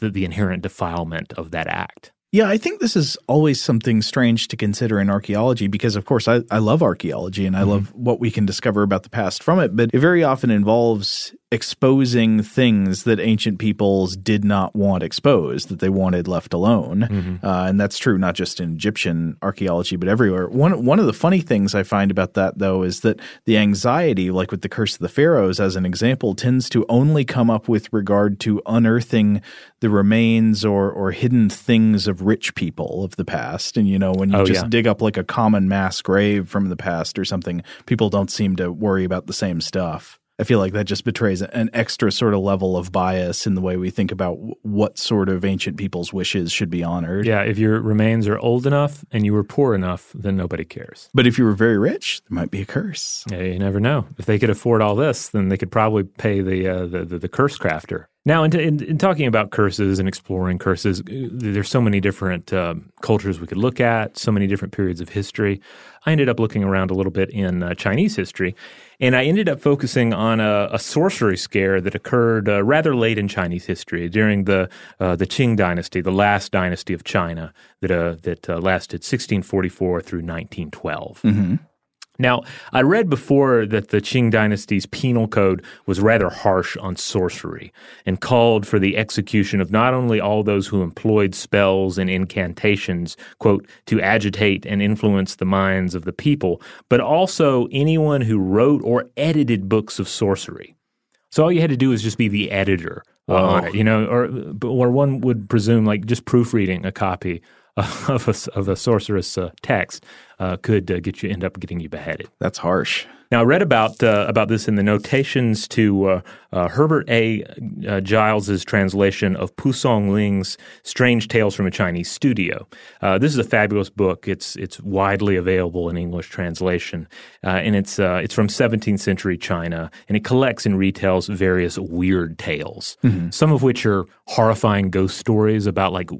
the, the inherent defilement of that act. Yeah, I think this is always something strange to consider in archaeology because, of course, I, I love archaeology and I love what we can discover about the past from it, but it very often involves exposing things that ancient peoples did not want exposed, that they wanted left alone. Uh, and that's true not just in Egyptian archaeology, but everywhere. One, one of the funny things I find about that, though, is that the anxiety, like with the Curse of the Pharaohs as an example, tends to only come up with regard to unearthing the remains or, or hidden things of rich people of the past. And, you know, when you Oh, just yeah. dig up like a common mass grave from the past or something, people don't seem to worry about the same stuff. I feel like that just betrays an extra sort of level of bias in the way we think about what sort of ancient people's wishes should be honored. Yeah, if your remains are old enough and you were poor enough, then nobody cares. But if you were very rich, there might be a curse. Yeah, you never know. If they could afford all this, then they could probably pay the uh, the, the, the curse crafter. Now, in, in, in talking about curses and exploring curses, uh, there's so many different um, cultures we could look at, so many different periods of history. I ended up looking around a little bit in uh, Chinese history, and I ended up focusing on a, a sorcery scare that occurred uh, rather late in Chinese history during the uh, the Qing dynasty, the last dynasty of China that uh, that uh, lasted 1644 through 1912. Now, I read before that the Qing dynasty's penal code was rather harsh on sorcery and called for the execution of not only all those who employed spells and incantations, quote, to agitate and influence the minds of the people, but also anyone who wrote or edited books of sorcery. So all you had to do was just be the editor uh, you know, or or one would presume like just proofreading a copy *laughs* of a, of a sorceress uh, text uh, could uh, get you end up getting you beheaded. That's harsh. Now I read about uh, about this in the notations to uh, uh, Herbert A. Uh, Giles's translation of Pu Songling's Strange Tales from a Chinese Studio. Uh, this is a fabulous book. It's it's widely available in English translation, uh, and it's uh, it's from 17th century China, and it collects and retells various weird tales, some of which are horrifying ghost stories about like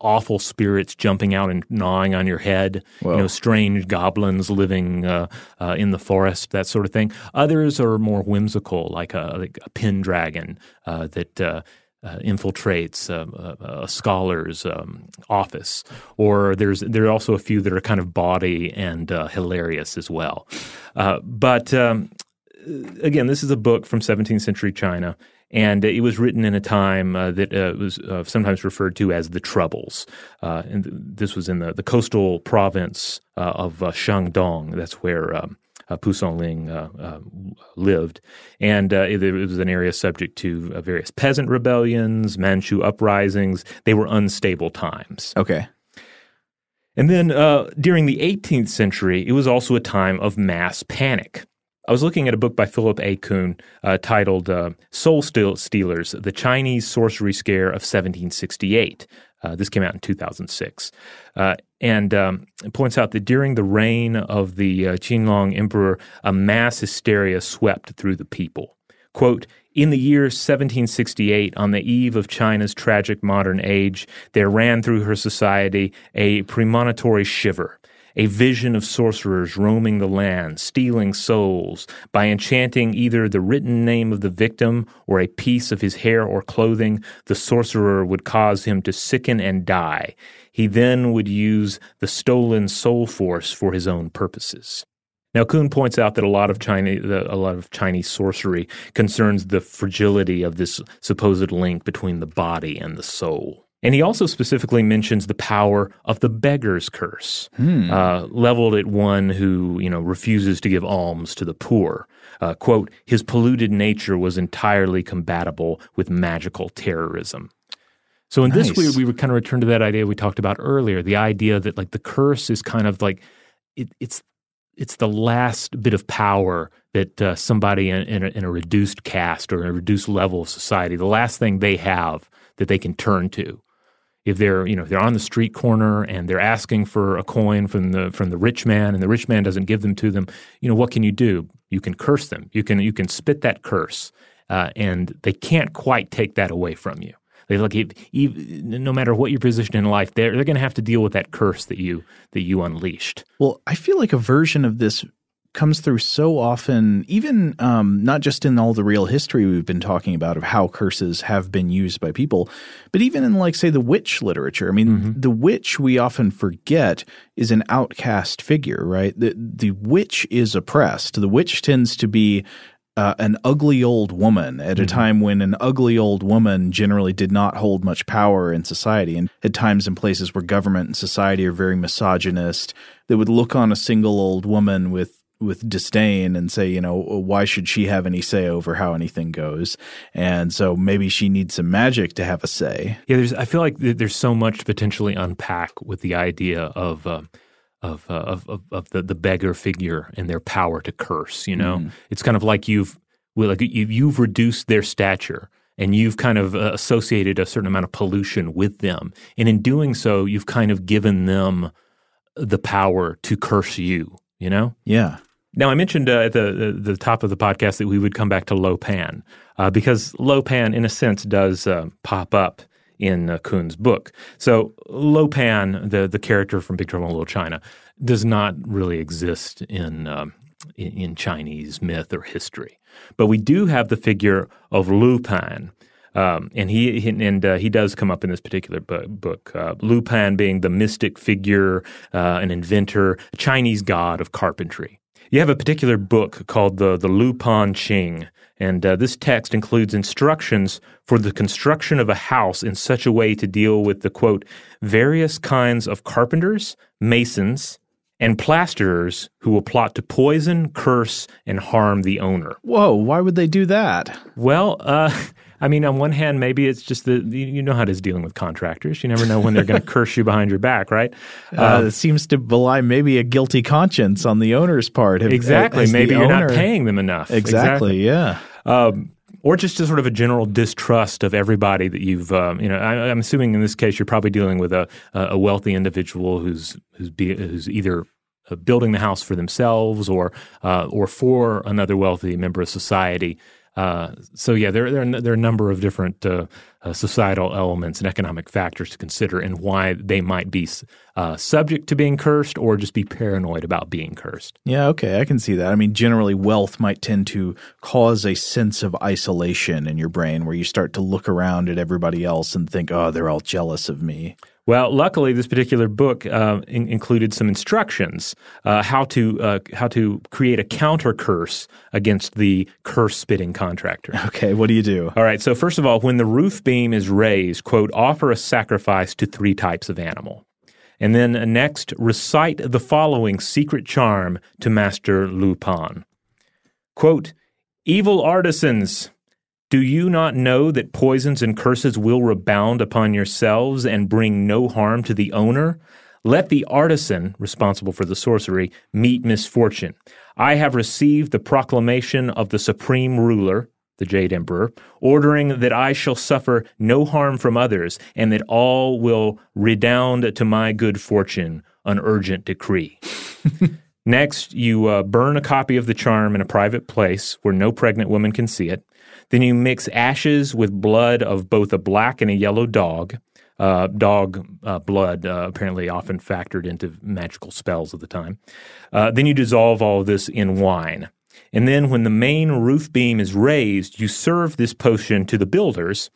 awful spirits jumping out and gnawing on your head, you know, strange goblins living uh, uh, in the forest, that sort of thing. Others are more whimsical, like a, like a pin dragon uh, that uh, uh, infiltrates um, a, scholar's um, office, or there's there are also a few that are kind of bawdy and uh, hilarious as well. Uh, but um, again, this is a book from 17th century China. And it was written in a time uh, that uh, was uh, sometimes referred to as the Troubles. Uh, and this was in the, the coastal province uh, of uh, Shandong. That's where um, uh, Pu Songling lived, and it, it, was an area subject to various peasant rebellions, Manchu uprisings. They were unstable times. Okay. And then during the 18th century, it was also a time of mass panic. I was looking at a book by Philip A. Kuhn uh, titled uh, Soul Stealers The Chinese Sorcery Scare of 1768. Uh, this came out in 2006. Uh, and um, it points out that during the reign of the uh, Qianlong Emperor, a mass hysteria swept through the people. Quote, in the year 1768, on the eve of China's tragic modern age, there ran through her society a premonitory shiver a vision of sorcerers roaming the land, stealing souls. By enchanting either the written name of the victim or a piece of his hair or clothing, the sorcerer would cause him to sicken and die. He then would use the stolen soul force for his own purposes. Now, Kuhn points out that a lot of Chinese, a lot of Chinese sorcery concerns the fragility of this supposed link between the body and the soul. And he also specifically mentions the power of the beggar's curse, hmm. uh, leveled at one who, you know, refuses to give alms to the poor. Uh, quote, his polluted nature was entirely compatible with magical terrorism. So in nice. this we, we would kind of return to that idea we talked about earlier, the idea that like the curse is kind of like it, it's it's the last bit of power that uh, somebody in, in, a, in a reduced caste or a reduced level of society, the last thing they have that they can turn to if they're you know they're on the street corner and they're asking for a coin from the from the rich man and the rich man doesn't give them to them you know what can you do? You can curse them. You can you can spit that curse uh, and they can't quite take that away from you. They look no matter what your position in life they're, they're going to have to deal with that curse that you that you unleashed. Well i feel like a version of this comes through so often, even um, not just in all the real history we've been talking about of how curses have been used by people, but even in, like, say, the witch literature. I mean, mm-hmm. the witch we often forget is an outcast figure, right? The, the witch is oppressed. The witch tends to be uh, an ugly old woman at mm-hmm. a time when an ugly old woman generally did not hold much power in society. And at times in places where government and society are very misogynist, they would look on a single old woman with with disdain and say, you know, why should she have any say over how anything goes? And so maybe she needs some magic to have a say. Yeah, there's. I feel like there's so much to potentially unpack with the idea of. Uh, of, uh, of, of of the the beggar figure and their power to curse, you know, mm. it's kind of like you've like you've reduced their stature and you've kind of uh, associated a certain amount of pollution with them, and in doing so, you've kind of given them the power to curse you. You know? Yeah. Now, I mentioned uh, at the, the top of the podcast that we would come back to Lo Pan uh, because Lo Pan, in a sense, does uh, pop up in uh, Kuhn's book. So Lo Pan, the the character from Big Trouble in Little China, does not really exist in, um, in, in Chinese myth or history, but we do have the figure of Lu Pan. Um, and he and uh, he does come up in this particular book. Uh, Lu Pan being the mystic figure, uh, an inventor, Chinese god of carpentry. You have a particular book called the, the Lu Pan Qing, and uh, this text includes instructions for the construction of a house in such a way to deal with the quote, various kinds of carpenters, masons, and plasterers who will plot to poison, curse, and harm the owner. Whoa, why would they do that? Well, uh, *laughs* I mean, on one hand, maybe it's just that you know how it is dealing with contractors. You never know when they're going *laughs* to curse you behind your back, right? Uh, um, it seems to belie maybe a guilty conscience on the owner's part. Exactly. Maybe you're owner. not paying them enough. Exactly. exactly. Yeah. Um, or just a sort of a general distrust of everybody that you've, um, you know, I, am assuming in this case you're probably dealing with a, a wealthy individual who's who's, be, who's either uh, building the house for themselves or uh, or for another wealthy member of society. Uh, so yeah, there, there, are, there are a number of different uh, uh, societal elements and economic factors to consider and why they might be uh, subject to being cursed or just be paranoid about being cursed. Yeah, okay, I can see that. I mean, generally, wealth might tend to cause a sense of isolation in your brain where you start to look around at everybody else and think, oh, they're all jealous of me. Well, luckily, this particular book uh, in- included some instructions uh, how to uh, how to create a counter curse against the curse spitting contractor. Okay, what do you do? All right. So first of all, when the roof beam is raised, quote, offer a sacrifice to three types of animal. And then next, recite the following secret charm to Master Lu Pan. Quote, Evil artisans, do you not know that poisons and curses will rebound upon yourselves and bring no harm to the owner? Let the artisan, responsible for the sorcery, meet misfortune. I have received the proclamation of the supreme ruler, the Jade Emperor, ordering that I shall suffer no harm from others, and that all will redound to my good fortune, an urgent decree. *laughs* Next, you uh, burn a copy of the charm in a private place where no pregnant woman can see it. Then you mix ashes with blood of both a black and a yellow dog. Uh, dog uh, blood uh, apparently often factored into magical spells of the time. Uh, then you dissolve all of this in wine. And then when the main roof beam is raised, you serve this potion to the builders.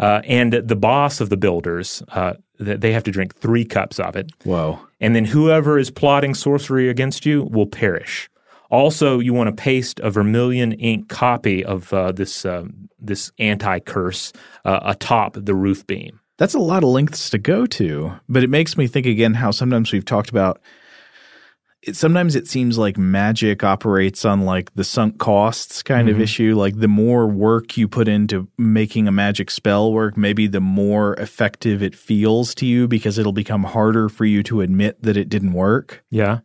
Uh, and the boss of the builders, uh, they have to drink three cups of it. Whoa. And then whoever is plotting sorcery against you will perish. Also, you want to paste a vermilion ink copy of uh, this uh, this anti curse uh, atop the roof beam. That's a lot of lengths to go to, but it makes me think again how sometimes we've talked about. It, sometimes it seems like magic operates on like the sunk costs kind Mm-hmm. of issue. Like the more work you put into making a magic spell work, maybe the more effective it feels to you because it'll become harder for you to admit that it didn't work. Yeah.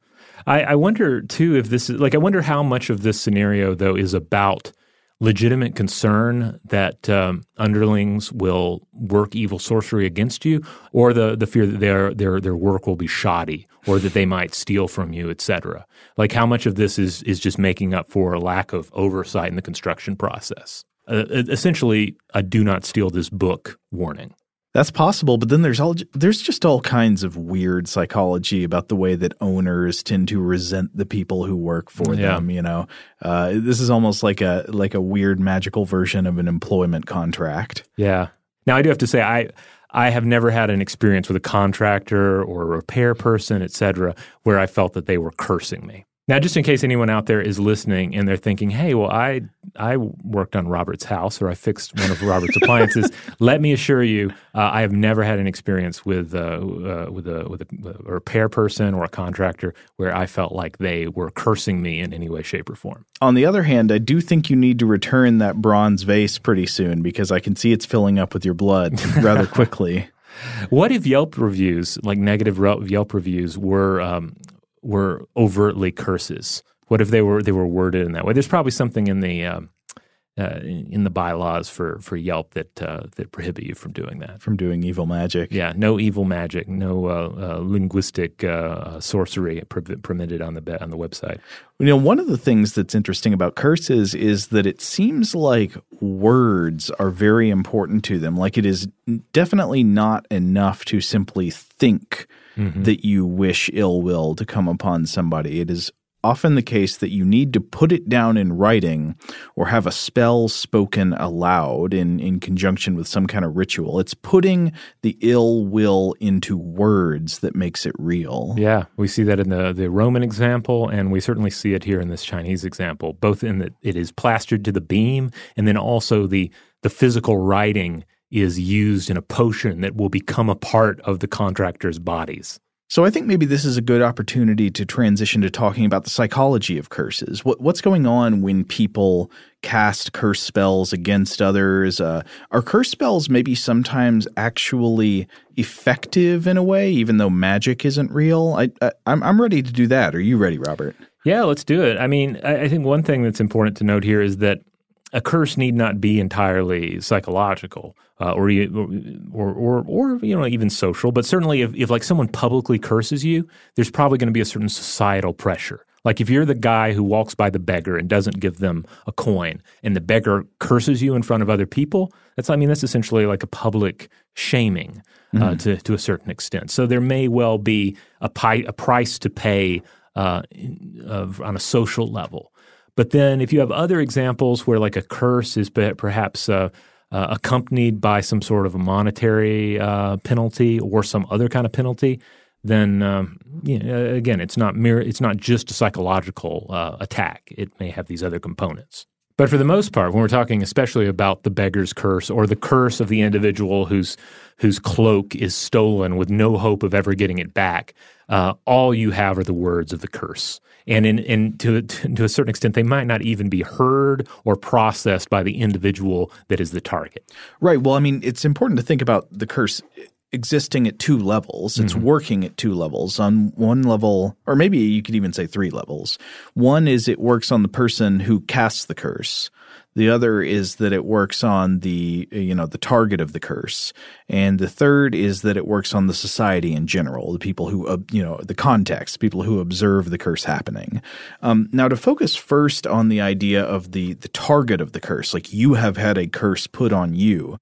I, I wonder too if this is like I wonder how much of this scenario though is about legitimate concern that um, underlings will work evil sorcery against you, or the the fear that their their their work will be shoddy, or that they might steal from you, etc. Like how much of this is is just making up for a lack of oversight in the construction process. Uh, essentially, a "do not steal this book" warning. That's possible, but then there's all there's just all kinds of weird psychology about the way that owners tend to resent the people who work for Yeah. them. You know, uh, this is almost like a like a weird magical version of an employment contract. Yeah. Now I do have to say I I have never had an experience with a contractor or a repair person, et cetera, where I felt that they were cursing me. Now, just in case anyone out there is listening and they're thinking, "Hey, well, I I worked on Robert's house or I fixed one of Robert's *laughs* appliances," let me assure you, uh, I have never had an experience with uh, uh, with a with a, a repair person or a contractor where I felt like they were cursing me in any way, shape, or form. On the other hand, I do think you need to return that bronze vase pretty soon because I can see it's filling up with your blood *laughs* rather quickly. What if Yelp reviews, like negative Yelp reviews, were um, were overtly curses? What if they were they were worded in that way? There's probably something in the um, uh, in the bylaws for for Yelp that uh, that prohibit you from doing that. From doing evil magic. Yeah, no evil magic, no uh, uh, linguistic uh, sorcery per- permitted on the be- on the website. You know, one of the things that's interesting about curses is that it seems like words are very important to them. Like it is definitely not enough to simply think mm-hmm. that you wish ill will to come upon somebody. It is often the case that you need to put it down in writing or have a spell spoken aloud in, in conjunction with some kind of ritual. It's putting the ill will into words that makes it real. Yeah, we see that in the, the Roman example, and we certainly see it here in this Chinese example, both in that it is plastered to the beam, and then also the, the physical writing is used in a potion that will become a part of the contractor's bodies. So I think maybe this is a good opportunity to transition to talking about the psychology of curses. What, what's going on when people cast curse spells against others? Uh, are curse spells maybe sometimes actually effective in a way, even though magic isn't real? I, I, I'm I'm ready to do that. Are you ready, Robert? Yeah, let's do it. I mean, I, I think one thing that's important to note here is that a curse need not be entirely psychological uh, or, or or or you know even social, but certainly if, if like someone publicly curses you, there's probably going to be a certain societal pressure. Like if you're the guy who walks by the beggar and doesn't give them a coin, and the beggar curses you in front of other people, that's I mean that's essentially like a public shaming uh, to to a certain extent. So there may well be a, pi- a price to pay uh, of, on a social level. But then if you have other examples where like a curse is perhaps uh, uh, accompanied by some sort of a monetary uh, penalty or some other kind of penalty, then um, you know, again, it's not it's not just a psychological uh, attack. It may have these other components. But for the most part, when we're talking especially about the beggar's curse or the curse of the individual whose whose cloak is stolen with no hope of ever getting it back, uh, all you have are the words of the curse. And in, in to, to a certain extent, they might not even be heard or processed by the individual that is the target. Right. Well, I mean, it's important to think about the curse existing at two levels. It's mm-hmm. working at two levels. On one level, or maybe you could even say three levels. One is it works on the person who casts the curse. The other is that it works on the you know the target of the curse, and the third is that it works on the society in general, the people who you know the context, people who observe the curse happening. Um, now, to focus first on the idea of the the target of the curse, like you have had a curse put on you,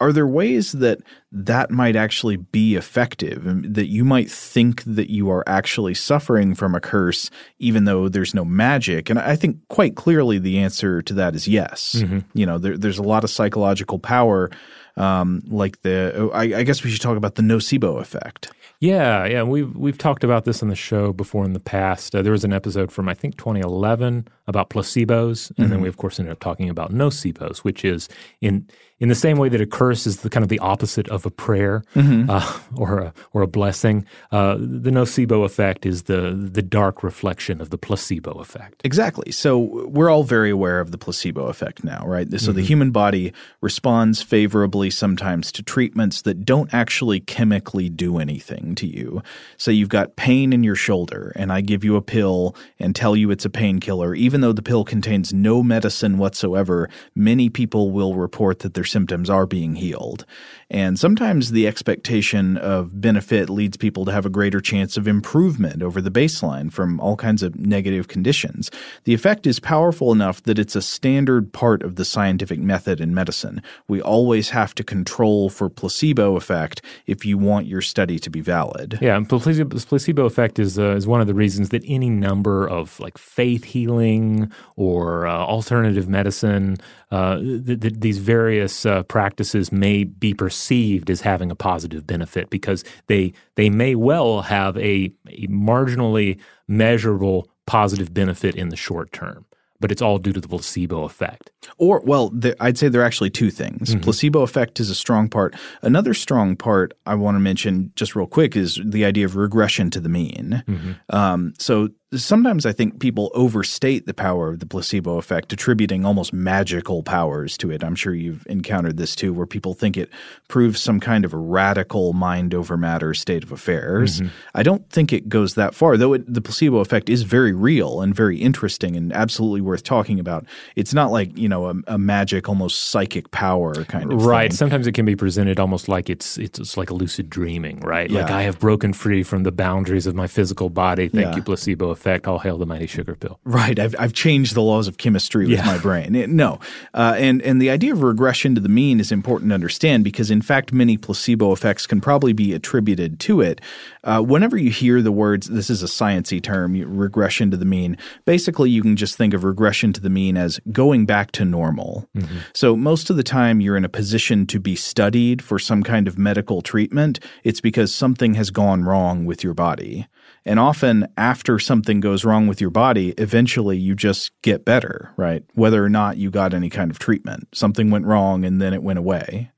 are there ways that that might actually be effective that you might think that you are actually suffering from a curse even though there's no magic and i think quite clearly the answer to that is yes mm-hmm. you know there, there's a lot of psychological power um, like the I, I guess we should talk about the nocebo effect yeah, yeah, we've we've talked about this on the show before in the past. Uh, there was an episode from I think 2011 about placebos, and mm-hmm. then we of course ended up talking about nocebos, which is in in the same way that a curse is the kind of the opposite of a prayer mm-hmm. uh, *laughs* or a or a blessing. Uh, the nocebo effect is the the dark reflection of the placebo effect. Exactly. So we're all very aware of the placebo effect now, right? So mm-hmm. the human body responds favorably sometimes to treatments that don't actually chemically do anything to you. Say you've got pain in your shoulder, and I give you a pill and tell you it's a painkiller, even though the pill contains no medicine whatsoever. Many people will report that their symptoms are being healed. And sometimes the expectation of benefit leads people to have a greater chance of improvement over the baseline from all kinds of negative conditions. The effect is powerful enough that it's a standard part of the scientific method in medicine. We always have to control for placebo effect if you want your study to be valid. Yeah, and placebo, placebo effect is uh, is one of the reasons that any number of like faith healing or uh, alternative medicine uh, th- th- these various uh, practices may be perceived as having a positive benefit because they they may well have a, a marginally measurable positive benefit in the short term but it's all due to the placebo effect. Or, well, I'd say there are actually two things. Mm-hmm. Placebo effect is a strong part. Another strong part I want to mention just real quick is the idea of regression to the mean. Mm-hmm. Um, so sometimes I think people overstate the power of the placebo effect, attributing almost magical powers to it. I'm sure you've encountered this too, where people think it proves some kind of a radical mind over matter state of affairs. Mm-hmm. I don't think it goes that far, though it, the placebo effect is very real and very interesting and absolutely worth talking about. It's not like, you know, a, a magic, almost psychic power kind of Right. Thing. Sometimes it can be presented almost like it's, it's, it's like a lucid dreaming, right? Yeah. Like I have broken free from the boundaries of my physical body. Thank yeah. you, placebo effect effect, all hail the mighty sugar pill. Right. I've, I've changed the laws of chemistry with yeah. my brain. It, no. Uh, and, and the idea of regression to the mean is important to understand because, in fact, many placebo effects can probably be attributed to it. Uh, whenever you hear the words, this is a sciency term, regression to the mean, basically you can just think of regression to the mean as going back to normal. Mm-hmm. So most of the time you're in a position to be studied for some kind of medical treatment, it's because something has gone wrong with your body. And often after something goes wrong with your body, eventually you just get better, right? Whether or not you got any kind of treatment. Something went wrong and then it went away.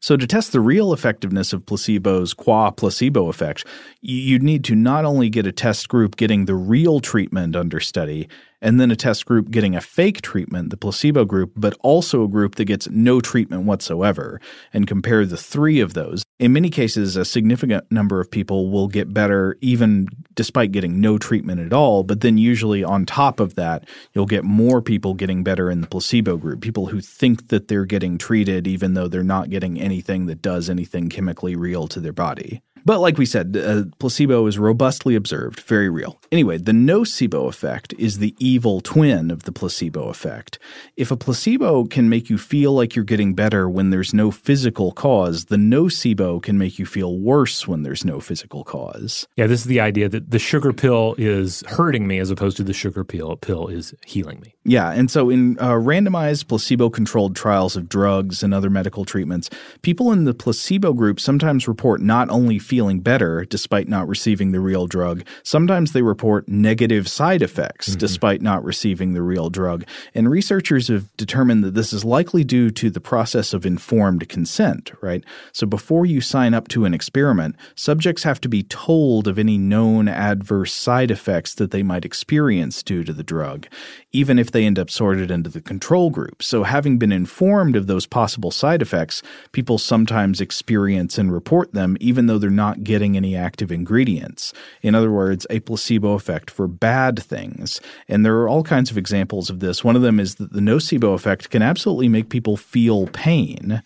So, to test the real effectiveness of placebos qua placebo effect, you'd need to not only get a test group getting the real treatment under study, and then a test group getting a fake treatment, the placebo group, but also a group that gets no treatment whatsoever, and compare the three of those. In many cases, a significant number of people will get better even despite getting no treatment at all, but then usually on top of that, you'll get more people getting better in the placebo group, people who think that they're getting treated even though they're not getting anything that does anything chemically real to their body. But like we said, uh, placebo is robustly observed, very real. Anyway, the nocebo effect is the evil twin of the placebo effect. If a placebo can make you feel like you're getting better when there's no physical cause, the nocebo can make you feel worse when there's no physical cause. Yeah, this is the idea that the sugar pill is hurting me as opposed to the sugar pill pill is healing me. Yeah, and so in uh, randomized placebo controlled trials of drugs and other medical treatments, people in the placebo group sometimes report not only feeling better despite not receiving the real drug, sometimes they report negative side effects mm-hmm. despite not receiving the real drug. And researchers have determined that this is likely due to the process of informed consent, right? So before you sign up to an experiment, subjects have to be told of any known adverse side effects that they might experience due to the drug, even if they end up sorted into the control group. So, having been informed of those possible side effects, people sometimes experience and report them even though they're not getting any active ingredients. In other words, a placebo effect for bad things. And there are all kinds of examples of this. One of them is that the nocebo effect can absolutely make people feel pain.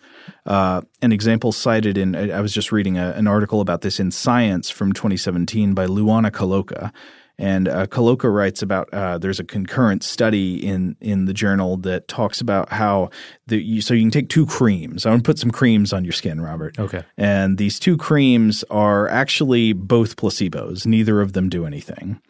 Uh, an example cited in, I was just reading a, an article about this in Science from 2017 by Luana Colloca. And uh, Colloca writes about uh, there's a concurrent study in in the journal that talks about how the you, so you can take two creams. I'm gonna put some creams on your skin, Robert. Okay. And these two creams are actually both placebos. Neither of them do anything.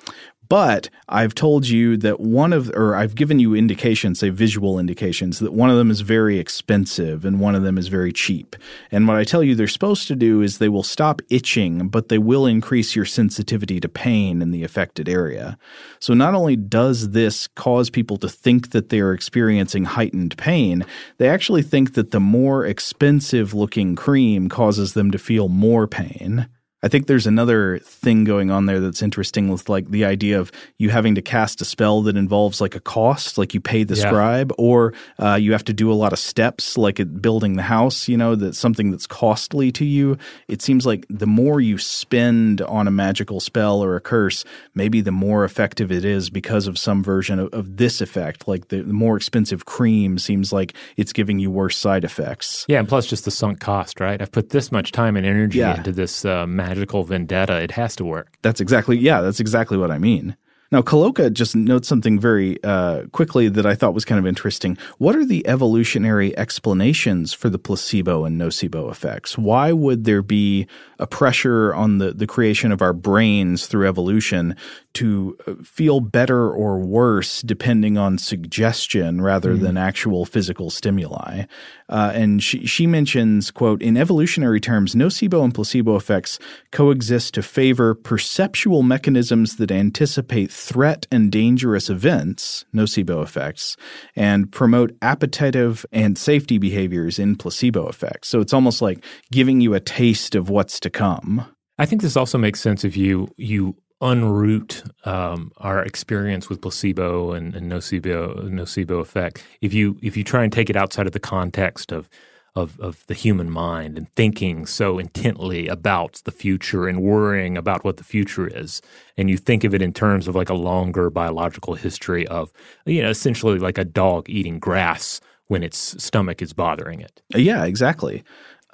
But I've told you that one of, or I've given you indications, say visual indications, that one of them is very expensive and one of them is very cheap. And what I tell you they're supposed to do is they will stop itching, but they will increase your sensitivity to pain in the affected area. So not only does this cause people to think that they are experiencing heightened pain, they actually think that the more expensive looking cream causes them to feel more pain. I think there's another thing going on there that's interesting with like the idea of you having to cast a spell that involves like a cost, like you pay the yeah. scribe, or uh, you have to do a lot of steps, like building the house. You know, that's something that's costly to you. It seems like the more you spend on a magical spell or a curse, maybe the more effective it is because of some version of, of this effect. Like the, the more expensive cream seems like it's giving you worse side effects. Yeah, and plus just the sunk cost, right? I've put this much time and energy yeah. into this uh, magical vendetta, it has to work. That's exactly, yeah, that's exactly what I mean. Now, Colloca just notes something very uh, quickly that I thought was kind of interesting. What are the evolutionary explanations for the placebo and nocebo effects? Why would there be a pressure on the, the creation of our brains through evolution to uh, feel better or worse depending on suggestion rather mm. than actual physical stimuli? Uh, and she, she mentions, quote, in evolutionary terms, nocebo and placebo effects coexist to favor perceptual mechanisms that anticipate threat and dangerous events, nocebo effects, and promote appetitive and safety behaviors in placebo effects. So it's almost like giving you a taste of what's to come. I think this also makes sense if you you unroot um, our experience with placebo and, and nocebo nocebo effect. If you if you try and take it outside of the context of of, of the human mind and thinking so intently about the future and worrying about what the future is. And you think of it in terms of like a longer biological history of, you know, essentially like a dog eating grass when its stomach is bothering it. Yeah, exactly.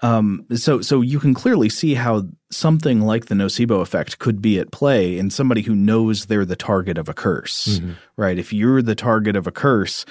Um, so, so you can clearly see how something like the nocebo effect could be at play in somebody who knows they're the target of a curse, mm-hmm. right? If you're the target of a curse,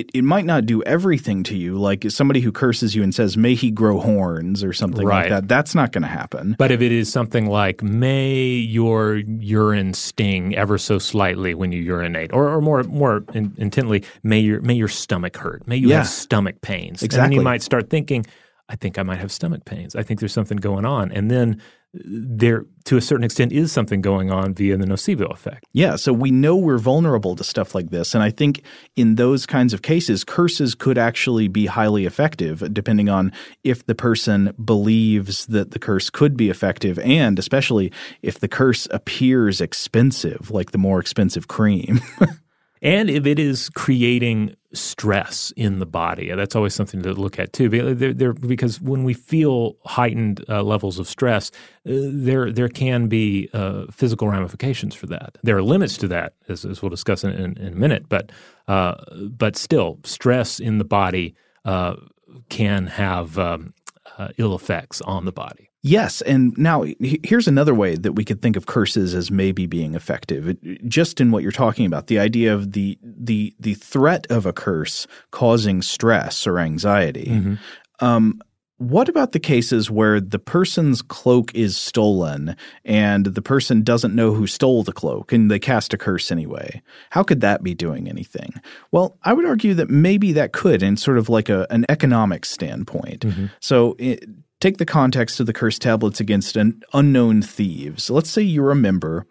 it, it might not do everything to you. Like somebody who curses you and says, may he grow horns or something right. like that. That's not going to happen. But if it is something like, may your urine sting ever so slightly when you urinate, or, or more more in, intently, may your, may your stomach hurt, may you yeah. have stomach pains. Exactly. And then you might start thinking, I think I might have stomach pains. I think there's something going on. And then there to a certain extent is something going on via the nocebo effect. Yeah, so we know we're vulnerable to stuff like this and I think in those kinds of cases curses could actually be highly effective depending on if the person believes that the curse could be effective and especially if the curse appears expensive like the more expensive cream. *laughs* and if it is creating stress in the body. That's always something to look at too. They're, they're, because when we feel heightened uh, levels of stress, uh, there there can be uh, physical ramifications for that. There are limits to that, as, as we'll discuss in, in, in, a minute. But uh, but still, stress in the body uh, can have um, uh, ill effects on the body. Yes, and now here's another way that we could think of curses as maybe being effective. It, just in what you're talking about, the idea of the the the threat of a curse causing stress or anxiety. Mm-hmm. Um, what about the cases where the person's cloak is stolen and the person doesn't know who stole the cloak and they cast a curse anyway? How could that be doing anything? Well, I would argue that maybe that could in sort of like a, an economic standpoint. Mm-hmm. So it, take the context of the curse tablets against an unknown thieves. Let's say you're a member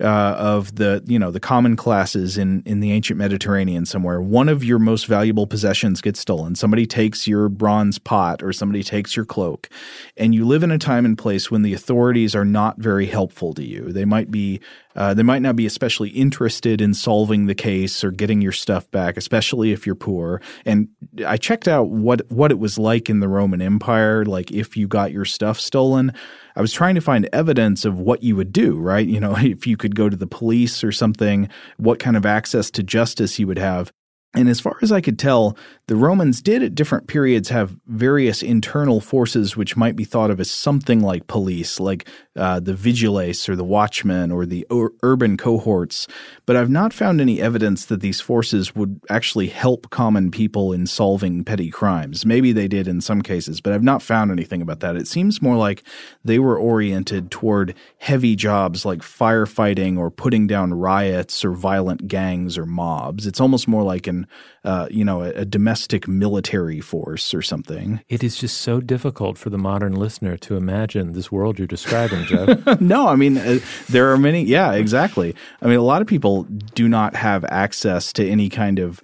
uh, of the you know the common classes in in the ancient Mediterranean somewhere, one of your most valuable possessions gets stolen. Somebody takes your bronze pot or somebody takes your cloak, and you live in a time and place when the authorities are not very helpful to you. They might be uh, they might not be especially interested in solving the case or getting your stuff back, especially if you're poor. And I checked out what what it was like in the Roman Empire, like if you got your stuff stolen. I was trying to find evidence of what you would do, right? You know, *laughs* if you could go to the police or something, what kind of access to justice you would have. And as far as I could tell, the Romans did at different periods have various internal forces which might be thought of as something like police, like uh, the vigiles or the watchmen or the ur- urban cohorts. But I've not found any evidence that these forces would actually help common people in solving petty crimes. Maybe they did in some cases, but I've not found anything about that. It seems more like they were oriented toward heavy jobs like firefighting or putting down riots or violent gangs or mobs. It's almost more like an uh, you know, a, a, domestic military force or something. It is just so difficult for the modern listener to imagine this world you're describing, Jeff. *laughs* no, I mean, uh, there are many. Yeah, exactly. I mean, a lot of people do not have access to any kind of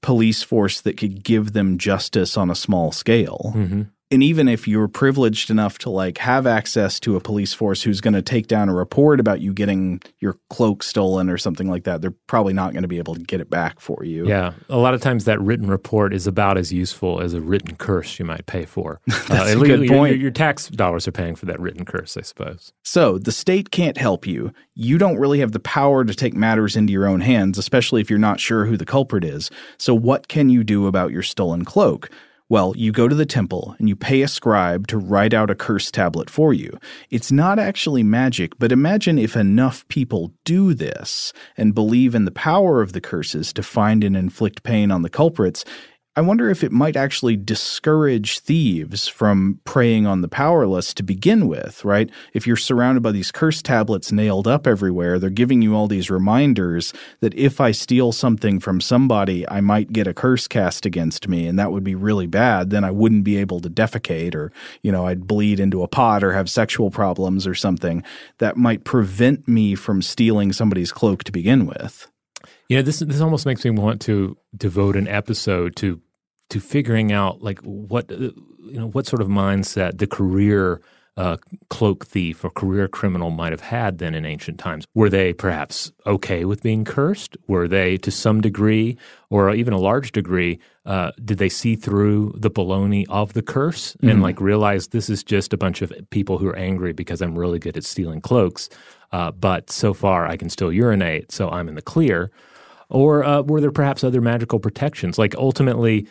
police force that could give them justice on a small scale. Mm-hmm and even if you're privileged enough to like have access to a police force who's going to take down a report about you getting your cloak stolen or something like that, they're probably not going to be able to get it back for you. Yeah, a lot of times that written report is about as useful as a written curse you might pay for. *laughs* That's uh, a good point. Your, your tax dollars are paying for that written curse, I suppose. So the state can't help you. You don't really have the power to take matters into your own hands, especially if you're not sure who the culprit is. So what can you do about your stolen cloak? Well, you go to the temple and you pay a scribe to write out a curse tablet for you. It's not actually magic, but imagine if enough people do this and believe in the power of the curses to find and inflict pain on the culprits, I wonder if it might actually discourage thieves from preying on the powerless to begin with, right? If you're surrounded by these curse tablets nailed up everywhere, they're giving you all these reminders that if I steal something from somebody, I might get a curse cast against me, and that would be really bad. Then I wouldn't be able to defecate, or, you know, I'd bleed into a pot or have sexual problems or something that might prevent me from stealing somebody's cloak to begin with. Know, this this almost makes me want to devote an episode to to figuring out like what uh, you know what sort of mindset the career uh, cloak thief or career criminal might have had then in ancient times. Were they perhaps okay with being cursed? Were they to some degree, or even a large degree, uh, did they see through the baloney of the curse mm-hmm. and like realize this is just a bunch of people who are angry because I'm really good at stealing cloaks, uh, but so far I can still urinate, so I'm in the clear? Or uh, were there perhaps other magical protections? Like ultimately,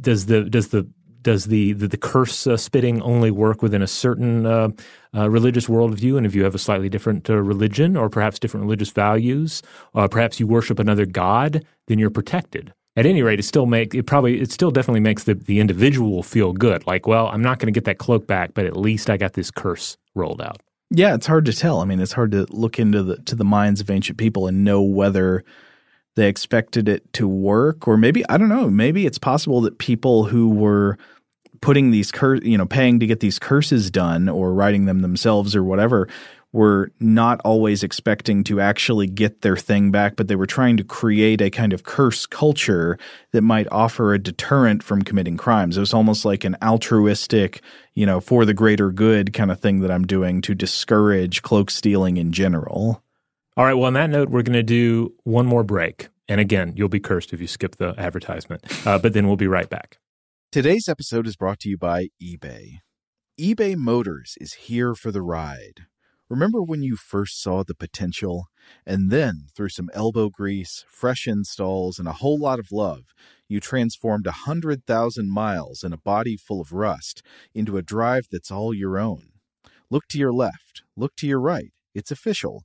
does the does the does the the, the curse uh, spitting only work within a certain uh, uh, religious worldview? And if you have a slightly different uh, religion or perhaps different religious values, uh, perhaps you worship another god, then you're protected. At any rate, it still make it probably it still definitely makes the, the individual feel good. Like, well, I'm not going to get that cloak back, but at least I got this curse rolled out. Yeah, it's hard to tell. I mean, it's hard to look into the to the minds of ancient people and know whether they expected it to work or maybe i don't know maybe it's possible that people who were putting these cur you know paying to get these curses done or writing them themselves or whatever were not always expecting to actually get their thing back but they were trying to create a kind of curse culture that might offer a deterrent from committing crimes. It was almost like an altruistic you know for the greater good kind of thing that i'm doing to discourage cloak stealing in general all right. Well, on that note, we're going to do one more break. And again, you'll be cursed if you skip the advertisement, uh, but then we'll be right back. Today's episode is brought to you by eBay. eBay Motors is here for the ride. Remember when you first saw the potential? And then, through some elbow grease, fresh installs, and a whole lot of love, you transformed a 100,000 miles and a body full of rust into a drive that's all your own. Look to your left, look to your right. It's official.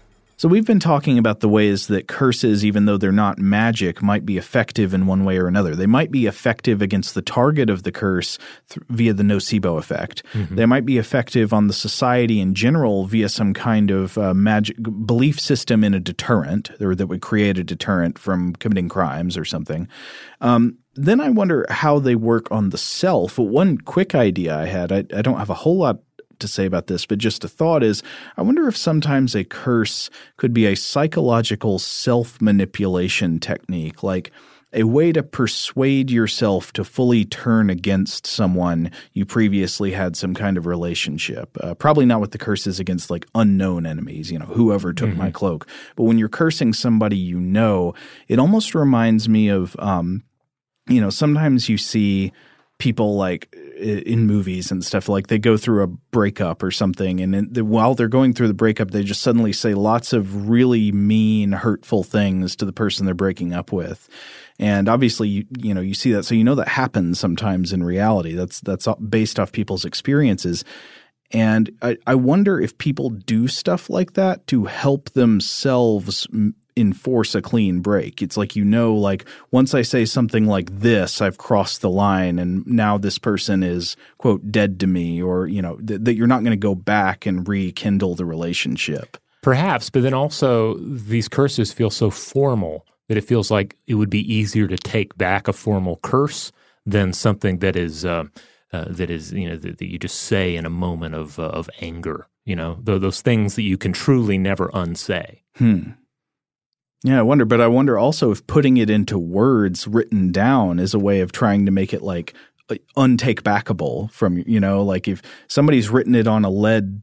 So, we've been talking about the ways that curses, even though they're not magic, might be effective in one way or another. They might be effective against the target of the curse th- via the nocebo effect. Mm-hmm. They might be effective on the society in general via some kind of uh, magic belief system in a deterrent, or that would create a deterrent from committing crimes or something. Um, then I wonder how they work on the self. One quick idea I had, I, I don't have a whole lot to say about this, but just a thought is I wonder if sometimes a curse could be a psychological self manipulation technique, like a way to persuade yourself to fully turn against someone you previously had some kind of relationship. Uh, probably not with the curses against like unknown enemies, you know, whoever took mm-hmm. my cloak. But when you're cursing somebody you know, it almost reminds me of, um, you know, sometimes you see people like in movies and stuff like they go through a breakup or something and while they're going through the breakup they just suddenly say lots of really mean hurtful things to the person they're breaking up with. And obviously you, you know you see that. So you know that happens sometimes in reality. That's that's based off people's experiences. And I, I wonder if people do stuff like that to help themselves enforce a clean break. It's like you know, like once I say something like this, I've crossed the line, and now this person is quote dead to me, or you know th- that you're not going to go back and rekindle the relationship. Perhaps, but then also these curses feel so formal that it feels like it would be easier to take back a formal curse than something that is uh, uh, that is you know that, that, you just say in a moment of uh, of anger. You know, those things that you can truly never unsay. Hmm. Yeah, I wonder, but I wonder also if putting it into words written down is a way of trying to make it like uh, untake backable from you know like if somebody's written it on a lead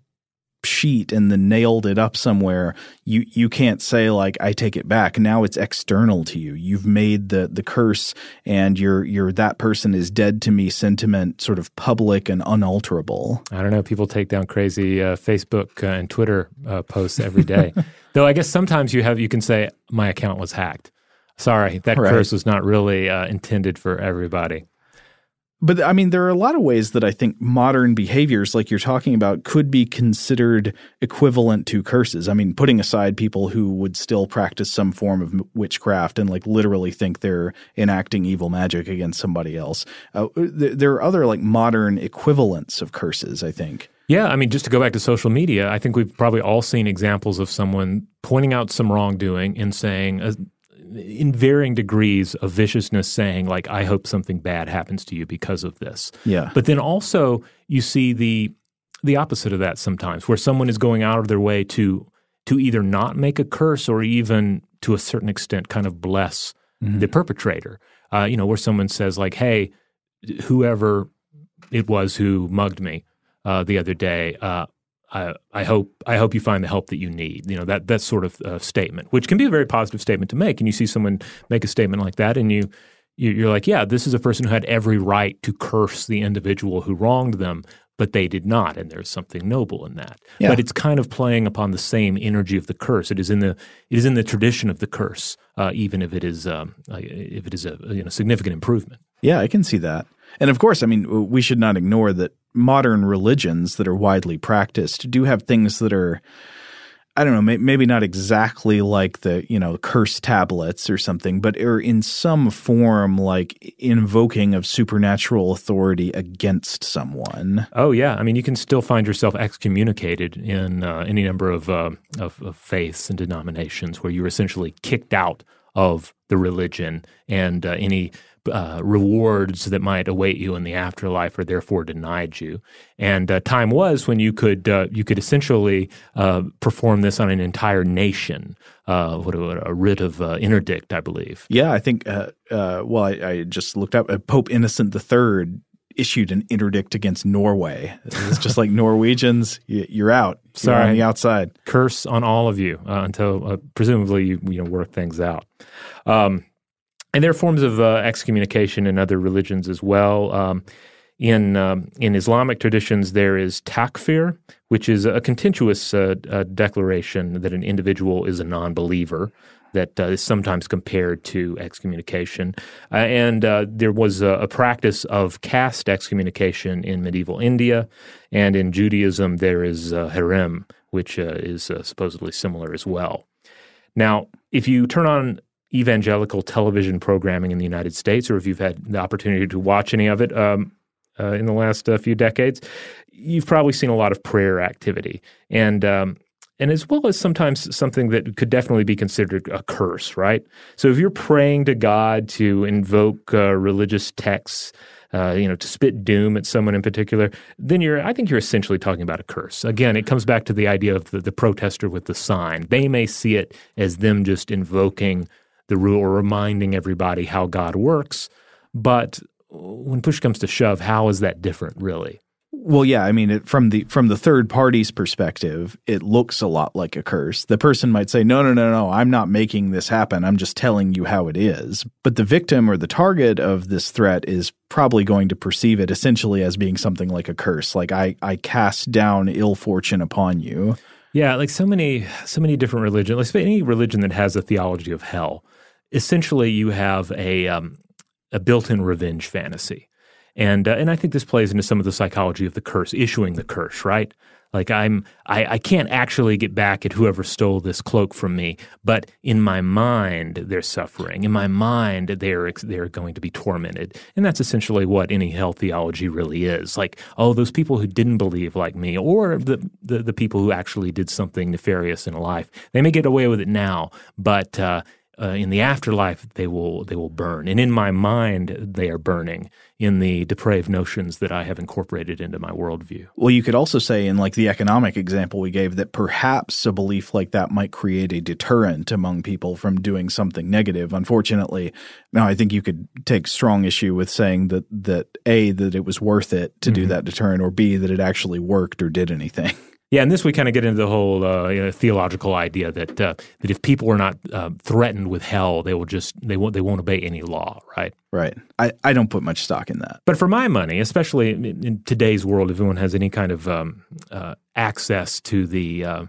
sheet and then nailed it up somewhere you you can't say like i take it back. Now it's external to you. You've made the the curse and your your that person is dead to me sentiment sort of public and unalterable. I don't know. People take down crazy uh, facebook uh, and twitter uh, posts every day. *laughs* Though i guess sometimes you have you can say my account was hacked. Sorry that right. curse was not really uh, intended for everybody but I mean, there are a lot of ways that I think modern behaviors, like you're talking about, could be considered equivalent to curses. I mean, putting aside people who would still practice some form of witchcraft and like literally think they're enacting evil magic against somebody else. Uh, th- there are other like modern equivalents of curses, I think. Yeah, I mean, just to go back to social media, I think we've probably all seen examples of someone pointing out some wrongdoing and saying, uh, in varying degrees of viciousness saying like i hope something bad happens to you because of this. Yeah. But then also you see the the opposite of that sometimes where someone is going out of their way to to either not make a curse or even to a certain extent kind of bless mm-hmm. the perpetrator. Uh, you know where someone says like hey whoever it was who mugged me uh, the other day uh, I, I, hope I hope you find the help that you need. You know that that sort of uh, statement, which can be a very positive statement to make. And you see someone make a statement like that, and you, you are like, yeah, this is a person who had every right to curse the individual who wronged them, but they did not, and there's something noble in that. Yeah. But it's kind of playing upon the same energy of the curse. It is in the it is in the tradition of the curse, uh, even if it is um, uh, if it is a you know significant improvement. Yeah, I can see that. And of course, I mean, we should not ignore that modern religions that are widely practiced do have things that are I don't know, maybe not exactly like the, you know, curse tablets or something, but are in some form like invoking of supernatural authority against someone. Oh yeah, I mean, you can still find yourself excommunicated in uh, any number of, uh, of, of faiths and denominations where you're essentially kicked out of the religion and uh, any uh, rewards that might await you in the afterlife are therefore denied you. And uh, time was when you could uh, you could essentially uh, perform this on an entire nation. Uh, what a, a, writ of uh, interdict, I believe. Yeah, I think. well, I, I, just looked up. Pope Innocent III issued an interdict against Norway. It's just like *laughs* Norwegians, you're out. You're Sorry, on the outside. Curse on all of you until presumably you you know work things out. Um, and there are forms of uh, excommunication in other religions as well. Um, in um, in Islamic traditions, there is takfir, which is a contentious uh, uh, declaration that an individual is a non-believer. That uh, is sometimes compared to excommunication, uh, and uh, there was a, a, practice of caste excommunication in medieval India, and in Judaism there is herem, which is supposedly similar as well. Now, if you turn on evangelical television programming in the United States, or if you've had the opportunity to watch any of it um, uh, in the last uh, few decades, you've probably seen a lot of prayer activity, and um, and as well as sometimes something that could definitely be considered a curse, right? So if you're praying to God to invoke uh, religious texts. Uh, you know, to spit doom at someone in particular, then you're, I think you're essentially talking about a curse. Again, it comes back to the idea of the, the protester with the sign. They may see it as them just invoking the rule or reminding everybody how God works. But when push comes to shove, how is that different, really? Well, yeah, I mean, it, from the from the third party's perspective, it looks a lot like a curse. The person might say, "No, no, no, no, I'm not making this happen. I'm just telling you how it is." But the victim or the target of this threat is probably going to perceive it essentially as being something like a curse, like I I cast down ill fortune upon you. Yeah, like so many so many different religions, like any religion that has a theology of hell essentially you have a um, a built-in revenge fantasy, and uh, and I think this plays into some of the psychology of the curse, issuing the curse, right? Like I'm, I, I can't actually get back at whoever stole this cloak from me, but in my mind they're suffering. In my mind they're they're going to be tormented, and that's essentially what any hell theology really is. Like, oh, those people who didn't believe like me, or the the, the people who actually did something nefarious in life, they may get away with it now, but uh, uh, in the afterlife they will they will burn, and in my mind they are burning in the depraved notions that I have incorporated into my worldview. Well, you could also say, in like the economic example we gave, that perhaps a belief like that might create a deterrent among people from doing something negative. Unfortunately, now I think you could take strong issue with saying that that a that it was worth it to mm-hmm. do that deterrent, or b that it actually worked or did anything. *laughs* Yeah, and this we kind of get into the whole uh, you know, theological idea that uh, that if people are not uh, threatened with hell, they will just they won't they won't obey any law, right? Right. I, I don't put much stock in that. But for my money, especially in, in today's world, if anyone has any kind of um, uh, access to the uh,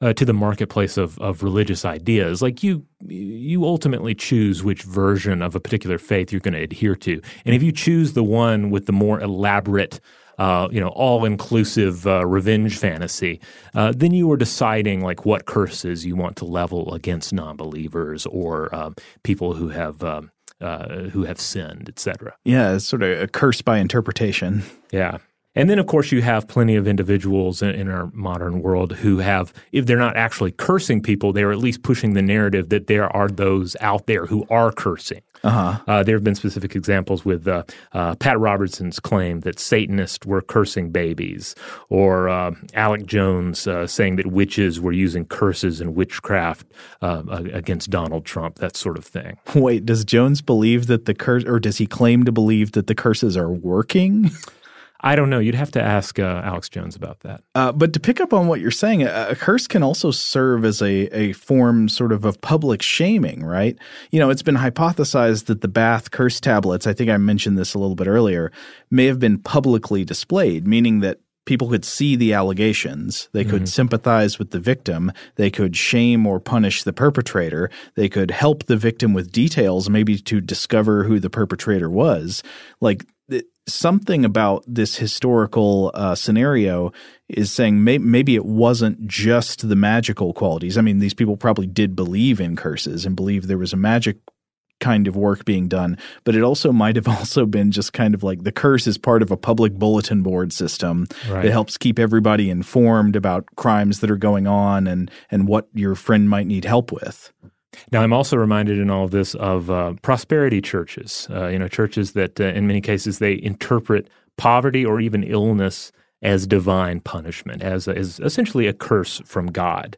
uh, to the marketplace of of religious ideas, like you you ultimately choose which version of a particular faith you're going to adhere to, and if you choose the one with the more elaborate uh, you know, all-inclusive uh, revenge fantasy, uh, then you are deciding like what curses you want to level against non-believers or um, people who have um, uh, who have sinned, etc. Yeah, it's sort of a curse by interpretation. Yeah. And then, of course, you have plenty of individuals in, in, our modern world who have, if they're not actually cursing people, they're at least pushing the narrative that there are those out there who are cursing. Uh-huh. Uh, there have been specific examples with uh, uh, Pat Robertson's claim that Satanists were cursing babies, or uh, Alex Jones uh, saying that witches were using curses and witchcraft uh, against Donald Trump, that sort of thing. Wait, does Jones believe that the curse, or does he claim to believe that the curses are working? *laughs* I don't know. You'd have to ask uh, Alex Jones about that. Uh, but to pick up on what you're saying, a, a, curse can also serve as a, a form sort of of public shaming, right? You know, it's been hypothesized that the Bath curse tablets, I think I mentioned this a little bit earlier, may have been publicly displayed, meaning that people could see the allegations. They could mm-hmm. sympathize with the victim. They could shame or punish the perpetrator. They could help the victim with details, maybe to discover who the perpetrator was. Like something about this historical uh, scenario is saying may- maybe it wasn't just the magical qualities. I mean, these people probably did believe in curses and believe there was a magic kind of work being done, but it also might have *laughs* also been just kind of like the curse is part of a public bulletin board system right. that helps keep everybody informed about crimes that are going on and and what your friend might need help with. Now, I'm also reminded in all of this of uh, prosperity churches, uh, you know, churches that uh, in many cases they interpret poverty or even illness as divine punishment, as, as essentially a curse from God.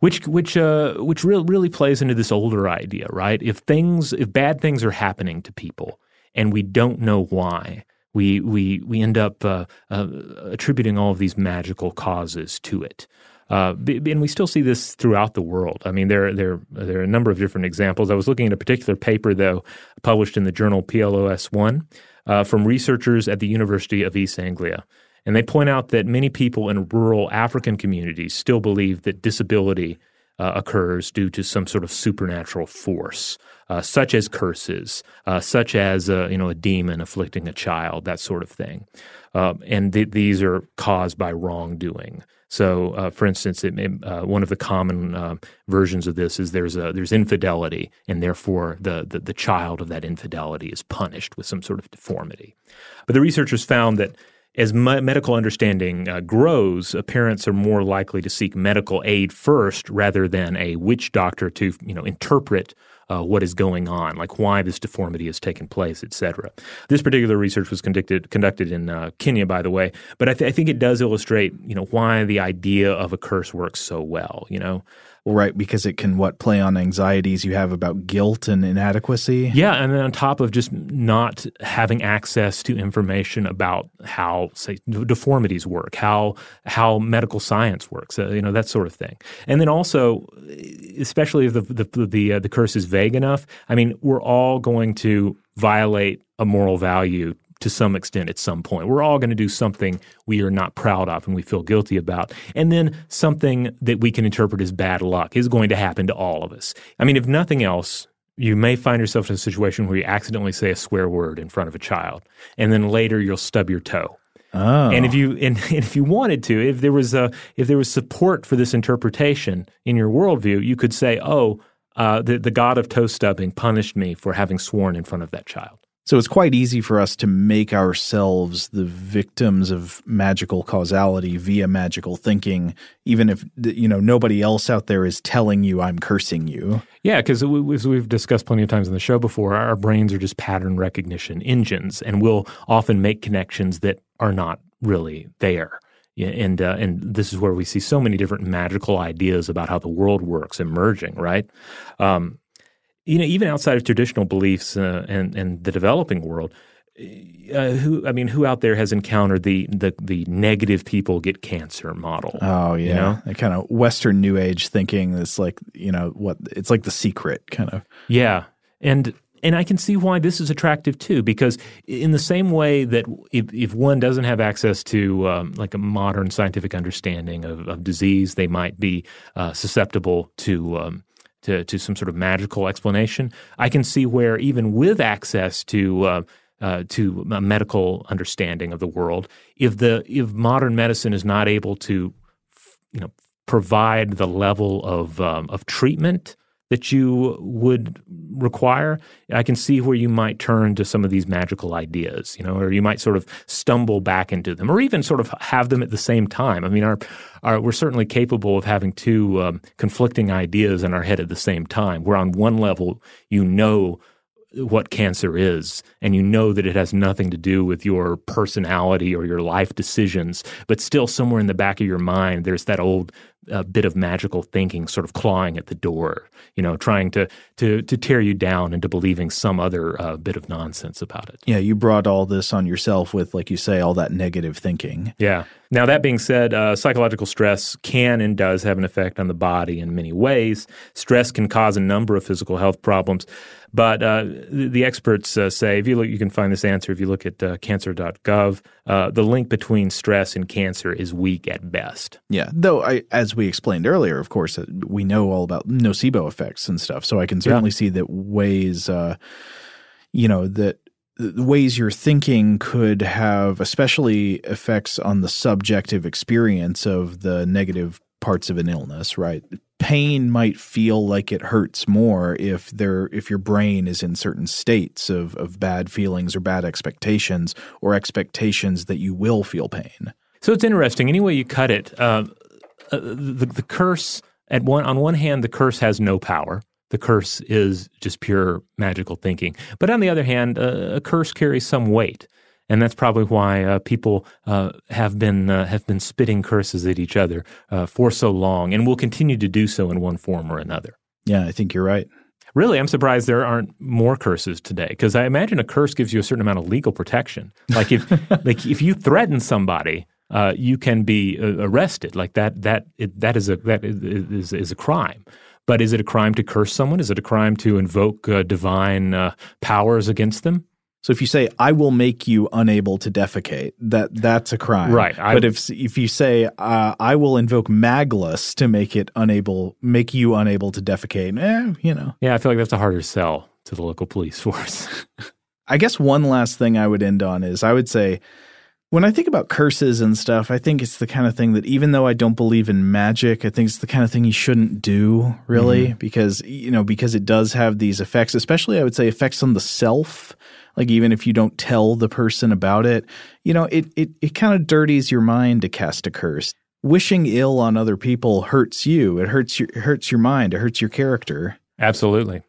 Which which uh, which really really plays into this older idea, right? If things if bad things are happening to people and we don't know why, we we we end up uh, uh, attributing all of these magical causes to it. Uh, and we still see this throughout the world. I mean, there, there, there are a number of different examples. I was looking at a particular paper, though, published in the journal PLOS One uh, from researchers at the University of East Anglia. And they point out that many people in rural African communities still believe that disability uh, occurs due to some sort of supernatural force, uh, such as curses, uh, such as uh, you know a demon afflicting a child, that sort of thing. Uh, and th- these are caused by wrongdoing. So, uh, for instance, may, uh, one of the common uh, versions of this is there's a, there's infidelity, and therefore the, the, the child of that infidelity is punished with some sort of deformity. But the researchers found that as me- medical understanding uh, grows, parents are more likely to seek medical aid first rather than a witch doctor to you know interpret uh, what is going on, like why this deformity has taken place, etc. This particular research was conducted conducted in uh, Kenya, by the way, but I, th- I, think it does illustrate, you know, why the idea of a curse works so well. You know, right? Because it can what play on anxieties you have about guilt and inadequacy. Yeah, and then on top of just not having access to information about how, say, deformities work, how how medical science works, uh, you know, that sort of thing. And then also, especially if the the the, uh, the curse is vague enough. I mean, we're all going to violate a moral value to some extent at some point. We're all going to do something we are not proud of and we feel guilty about. And then something that we can interpret as bad luck is going to happen to all of us. I mean, if nothing else, you may find yourself in a situation where you accidentally say a swear word in front of a child, and then later you'll stub your toe. Oh. And if you and, *laughs* and, if you wanted to, if there was a if there was support for this interpretation in your worldview, you could say, "Oh, uh, the the God of toe stubbing punished me for having sworn in front of that child." So it's quite easy for us to make ourselves the victims of magical causality via magical thinking, even if you know nobody else out there is telling you I'm cursing you. Yeah, because as we've discussed plenty of times in the show before, our brains are just pattern recognition engines, and we'll often make connections that are not really there. And uh, and this is where we see so many different magical ideas about how the world works emerging, right? Um, you know, even outside of traditional beliefs uh, and and the developing world, uh, who I mean, who out there has encountered the the the negative people get cancer model? Oh yeah, you know? that kind of Western New Age thinking. That's like you know what it's like the secret kind of. Yeah, and and I can see why this is attractive too, because in the same way that if, if one doesn't have access to um, like a modern scientific understanding of, of disease, they might be uh, susceptible to um, to, to some sort of magical explanation. I can see where even with access to uh, uh, to a medical understanding of the world, if the if modern medicine is not able to, you know, provide the level of um, of treatment that you would require, I can see where you might turn to some of these magical ideas, you know, or you might sort of stumble back into them, or even sort of have them at the same time. I mean, our, our we're certainly capable of having two um, conflicting ideas in our head at the same time. Where on one level, you know what cancer is, and you know that it has nothing to do with your personality or your life decisions, but still somewhere in the back of your mind, there's that old uh, bit of magical thinking sort of clawing at the door, you know, trying to to to tear you down into believing some other uh, bit of nonsense about it. Yeah, you brought all this on yourself with, like you say, all that negative thinking. Yeah. Now, that being said, uh, psychological stress can and does have an effect on the body in many ways. Stress can cause a number of physical health problems. But uh, the, the, experts uh, say, if you look, you can find this answer if you look at uh, cancer.gov. Uh, the link between stress and cancer is weak at best. Yeah, though, I, as we explained earlier, of course, we know all about nocebo effects and stuff. So I can certainly yeah. see that ways, uh, you know, that the ways you're thinking could have especially effects on the subjective experience of the negative parts of an illness, right? Pain might feel like it hurts more if there if your brain is in certain states of of bad feelings or bad expectations or expectations that you will feel pain. So it's interesting. Any way you cut it, uh, uh, the the curse at one on one hand, the curse has no power the curse is just pure magical thinking. But on the other hand, uh, a curse carries some weight, and that's probably why uh, people uh, have been uh, have been spitting curses at each other uh, for so long, and will continue to do so in one form or another. Yeah, I think you're right. Really, I'm surprised there aren't more curses today because I imagine a curse gives you a certain amount of legal protection. Like if *laughs* like if you threaten somebody, uh, you can be arrested. Like that that it, that is a that is, is a crime. But is it a crime to curse someone? Is it a crime to invoke uh, divine uh, powers against them? So if you say I will make you unable to defecate, that that's a crime, right? I, but if if you say uh, I will invoke Maglus to make it unable, make you unable to defecate, eh, you know. Yeah, I feel like that's a harder sell to the local police force. *laughs* I guess one last thing I would end on is I would say when I think about curses and stuff, I think it's the kind of thing that even though I don't believe in magic, I think it's the kind of thing you shouldn't do really mm-hmm. because you know because it does have these effects, especially I would say effects on the self. Like even if you don't tell the person about it, you know, it it it kind of dirties your mind to cast a curse. Wishing ill on other people hurts you. It hurts your it hurts your mind. It hurts your character. Absolutely.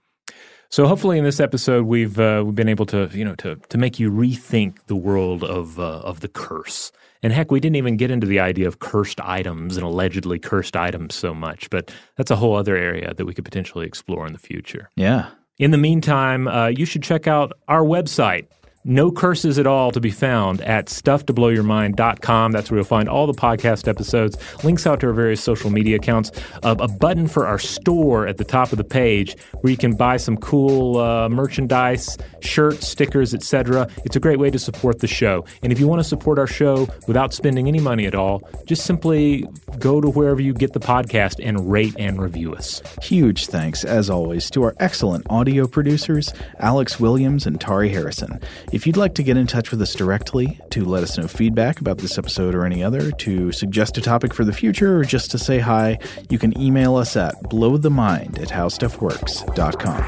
So hopefully, in this episode, we've uh, we've been able to you know to to make you rethink the world of uh, of the curse. And heck, we didn't even get into the idea of cursed items and allegedly cursed items so much, but that's a whole other area that we could potentially explore in the future. Yeah. In the meantime, uh, you should check out our website, no curses at all to be found at stufftoblowyourmind.com. That's where you'll find all the podcast episodes, links out to our various social media accounts, uh, a button for our store at the top of the page where you can buy some cool uh, merchandise, shirts, stickers, etc. It's a great way to support the show. And if you want to support our show without spending any money at all, just simply go to wherever you get the podcast and rate and review us. Huge thanks, as always, to our excellent audio producers, Alex Williams and Tari Harrison. If you'd like to get in touch with us directly, to let us know feedback about this episode or any other, to suggest a topic for the future, or just to say hi, you can email us at blowthemind at howstuffworks.com.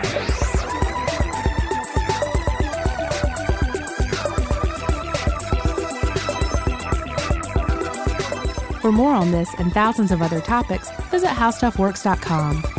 For more on this and thousands of other topics, visit howstuffworks.com.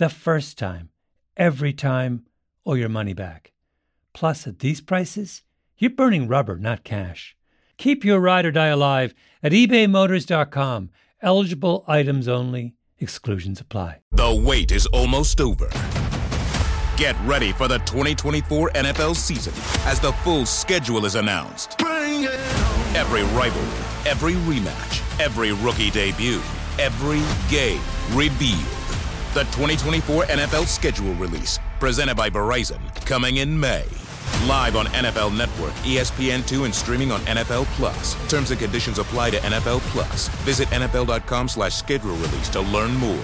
the first time, every time, or your money back. Plus, at these prices, you're burning rubber, not cash. Keep your ride or die alive at ebaymotors.com. Eligible items only, exclusions apply. The wait is almost over. Get ready for the 2024 NFL season as the full schedule is announced. Every rivalry, every rematch, every rookie debut, every game revealed. The 2024 NFL schedule release, presented by Verizon, coming in May. Live on NFL Network, ESPN2, and streaming on NFL Plus. Terms and conditions apply to NFL Plus. Visit NFL.com slash schedule release to learn more.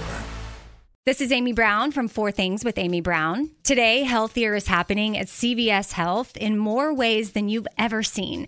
This is Amy Brown from Four Things with Amy Brown. Today, healthier is happening at CVS Health in more ways than you've ever seen.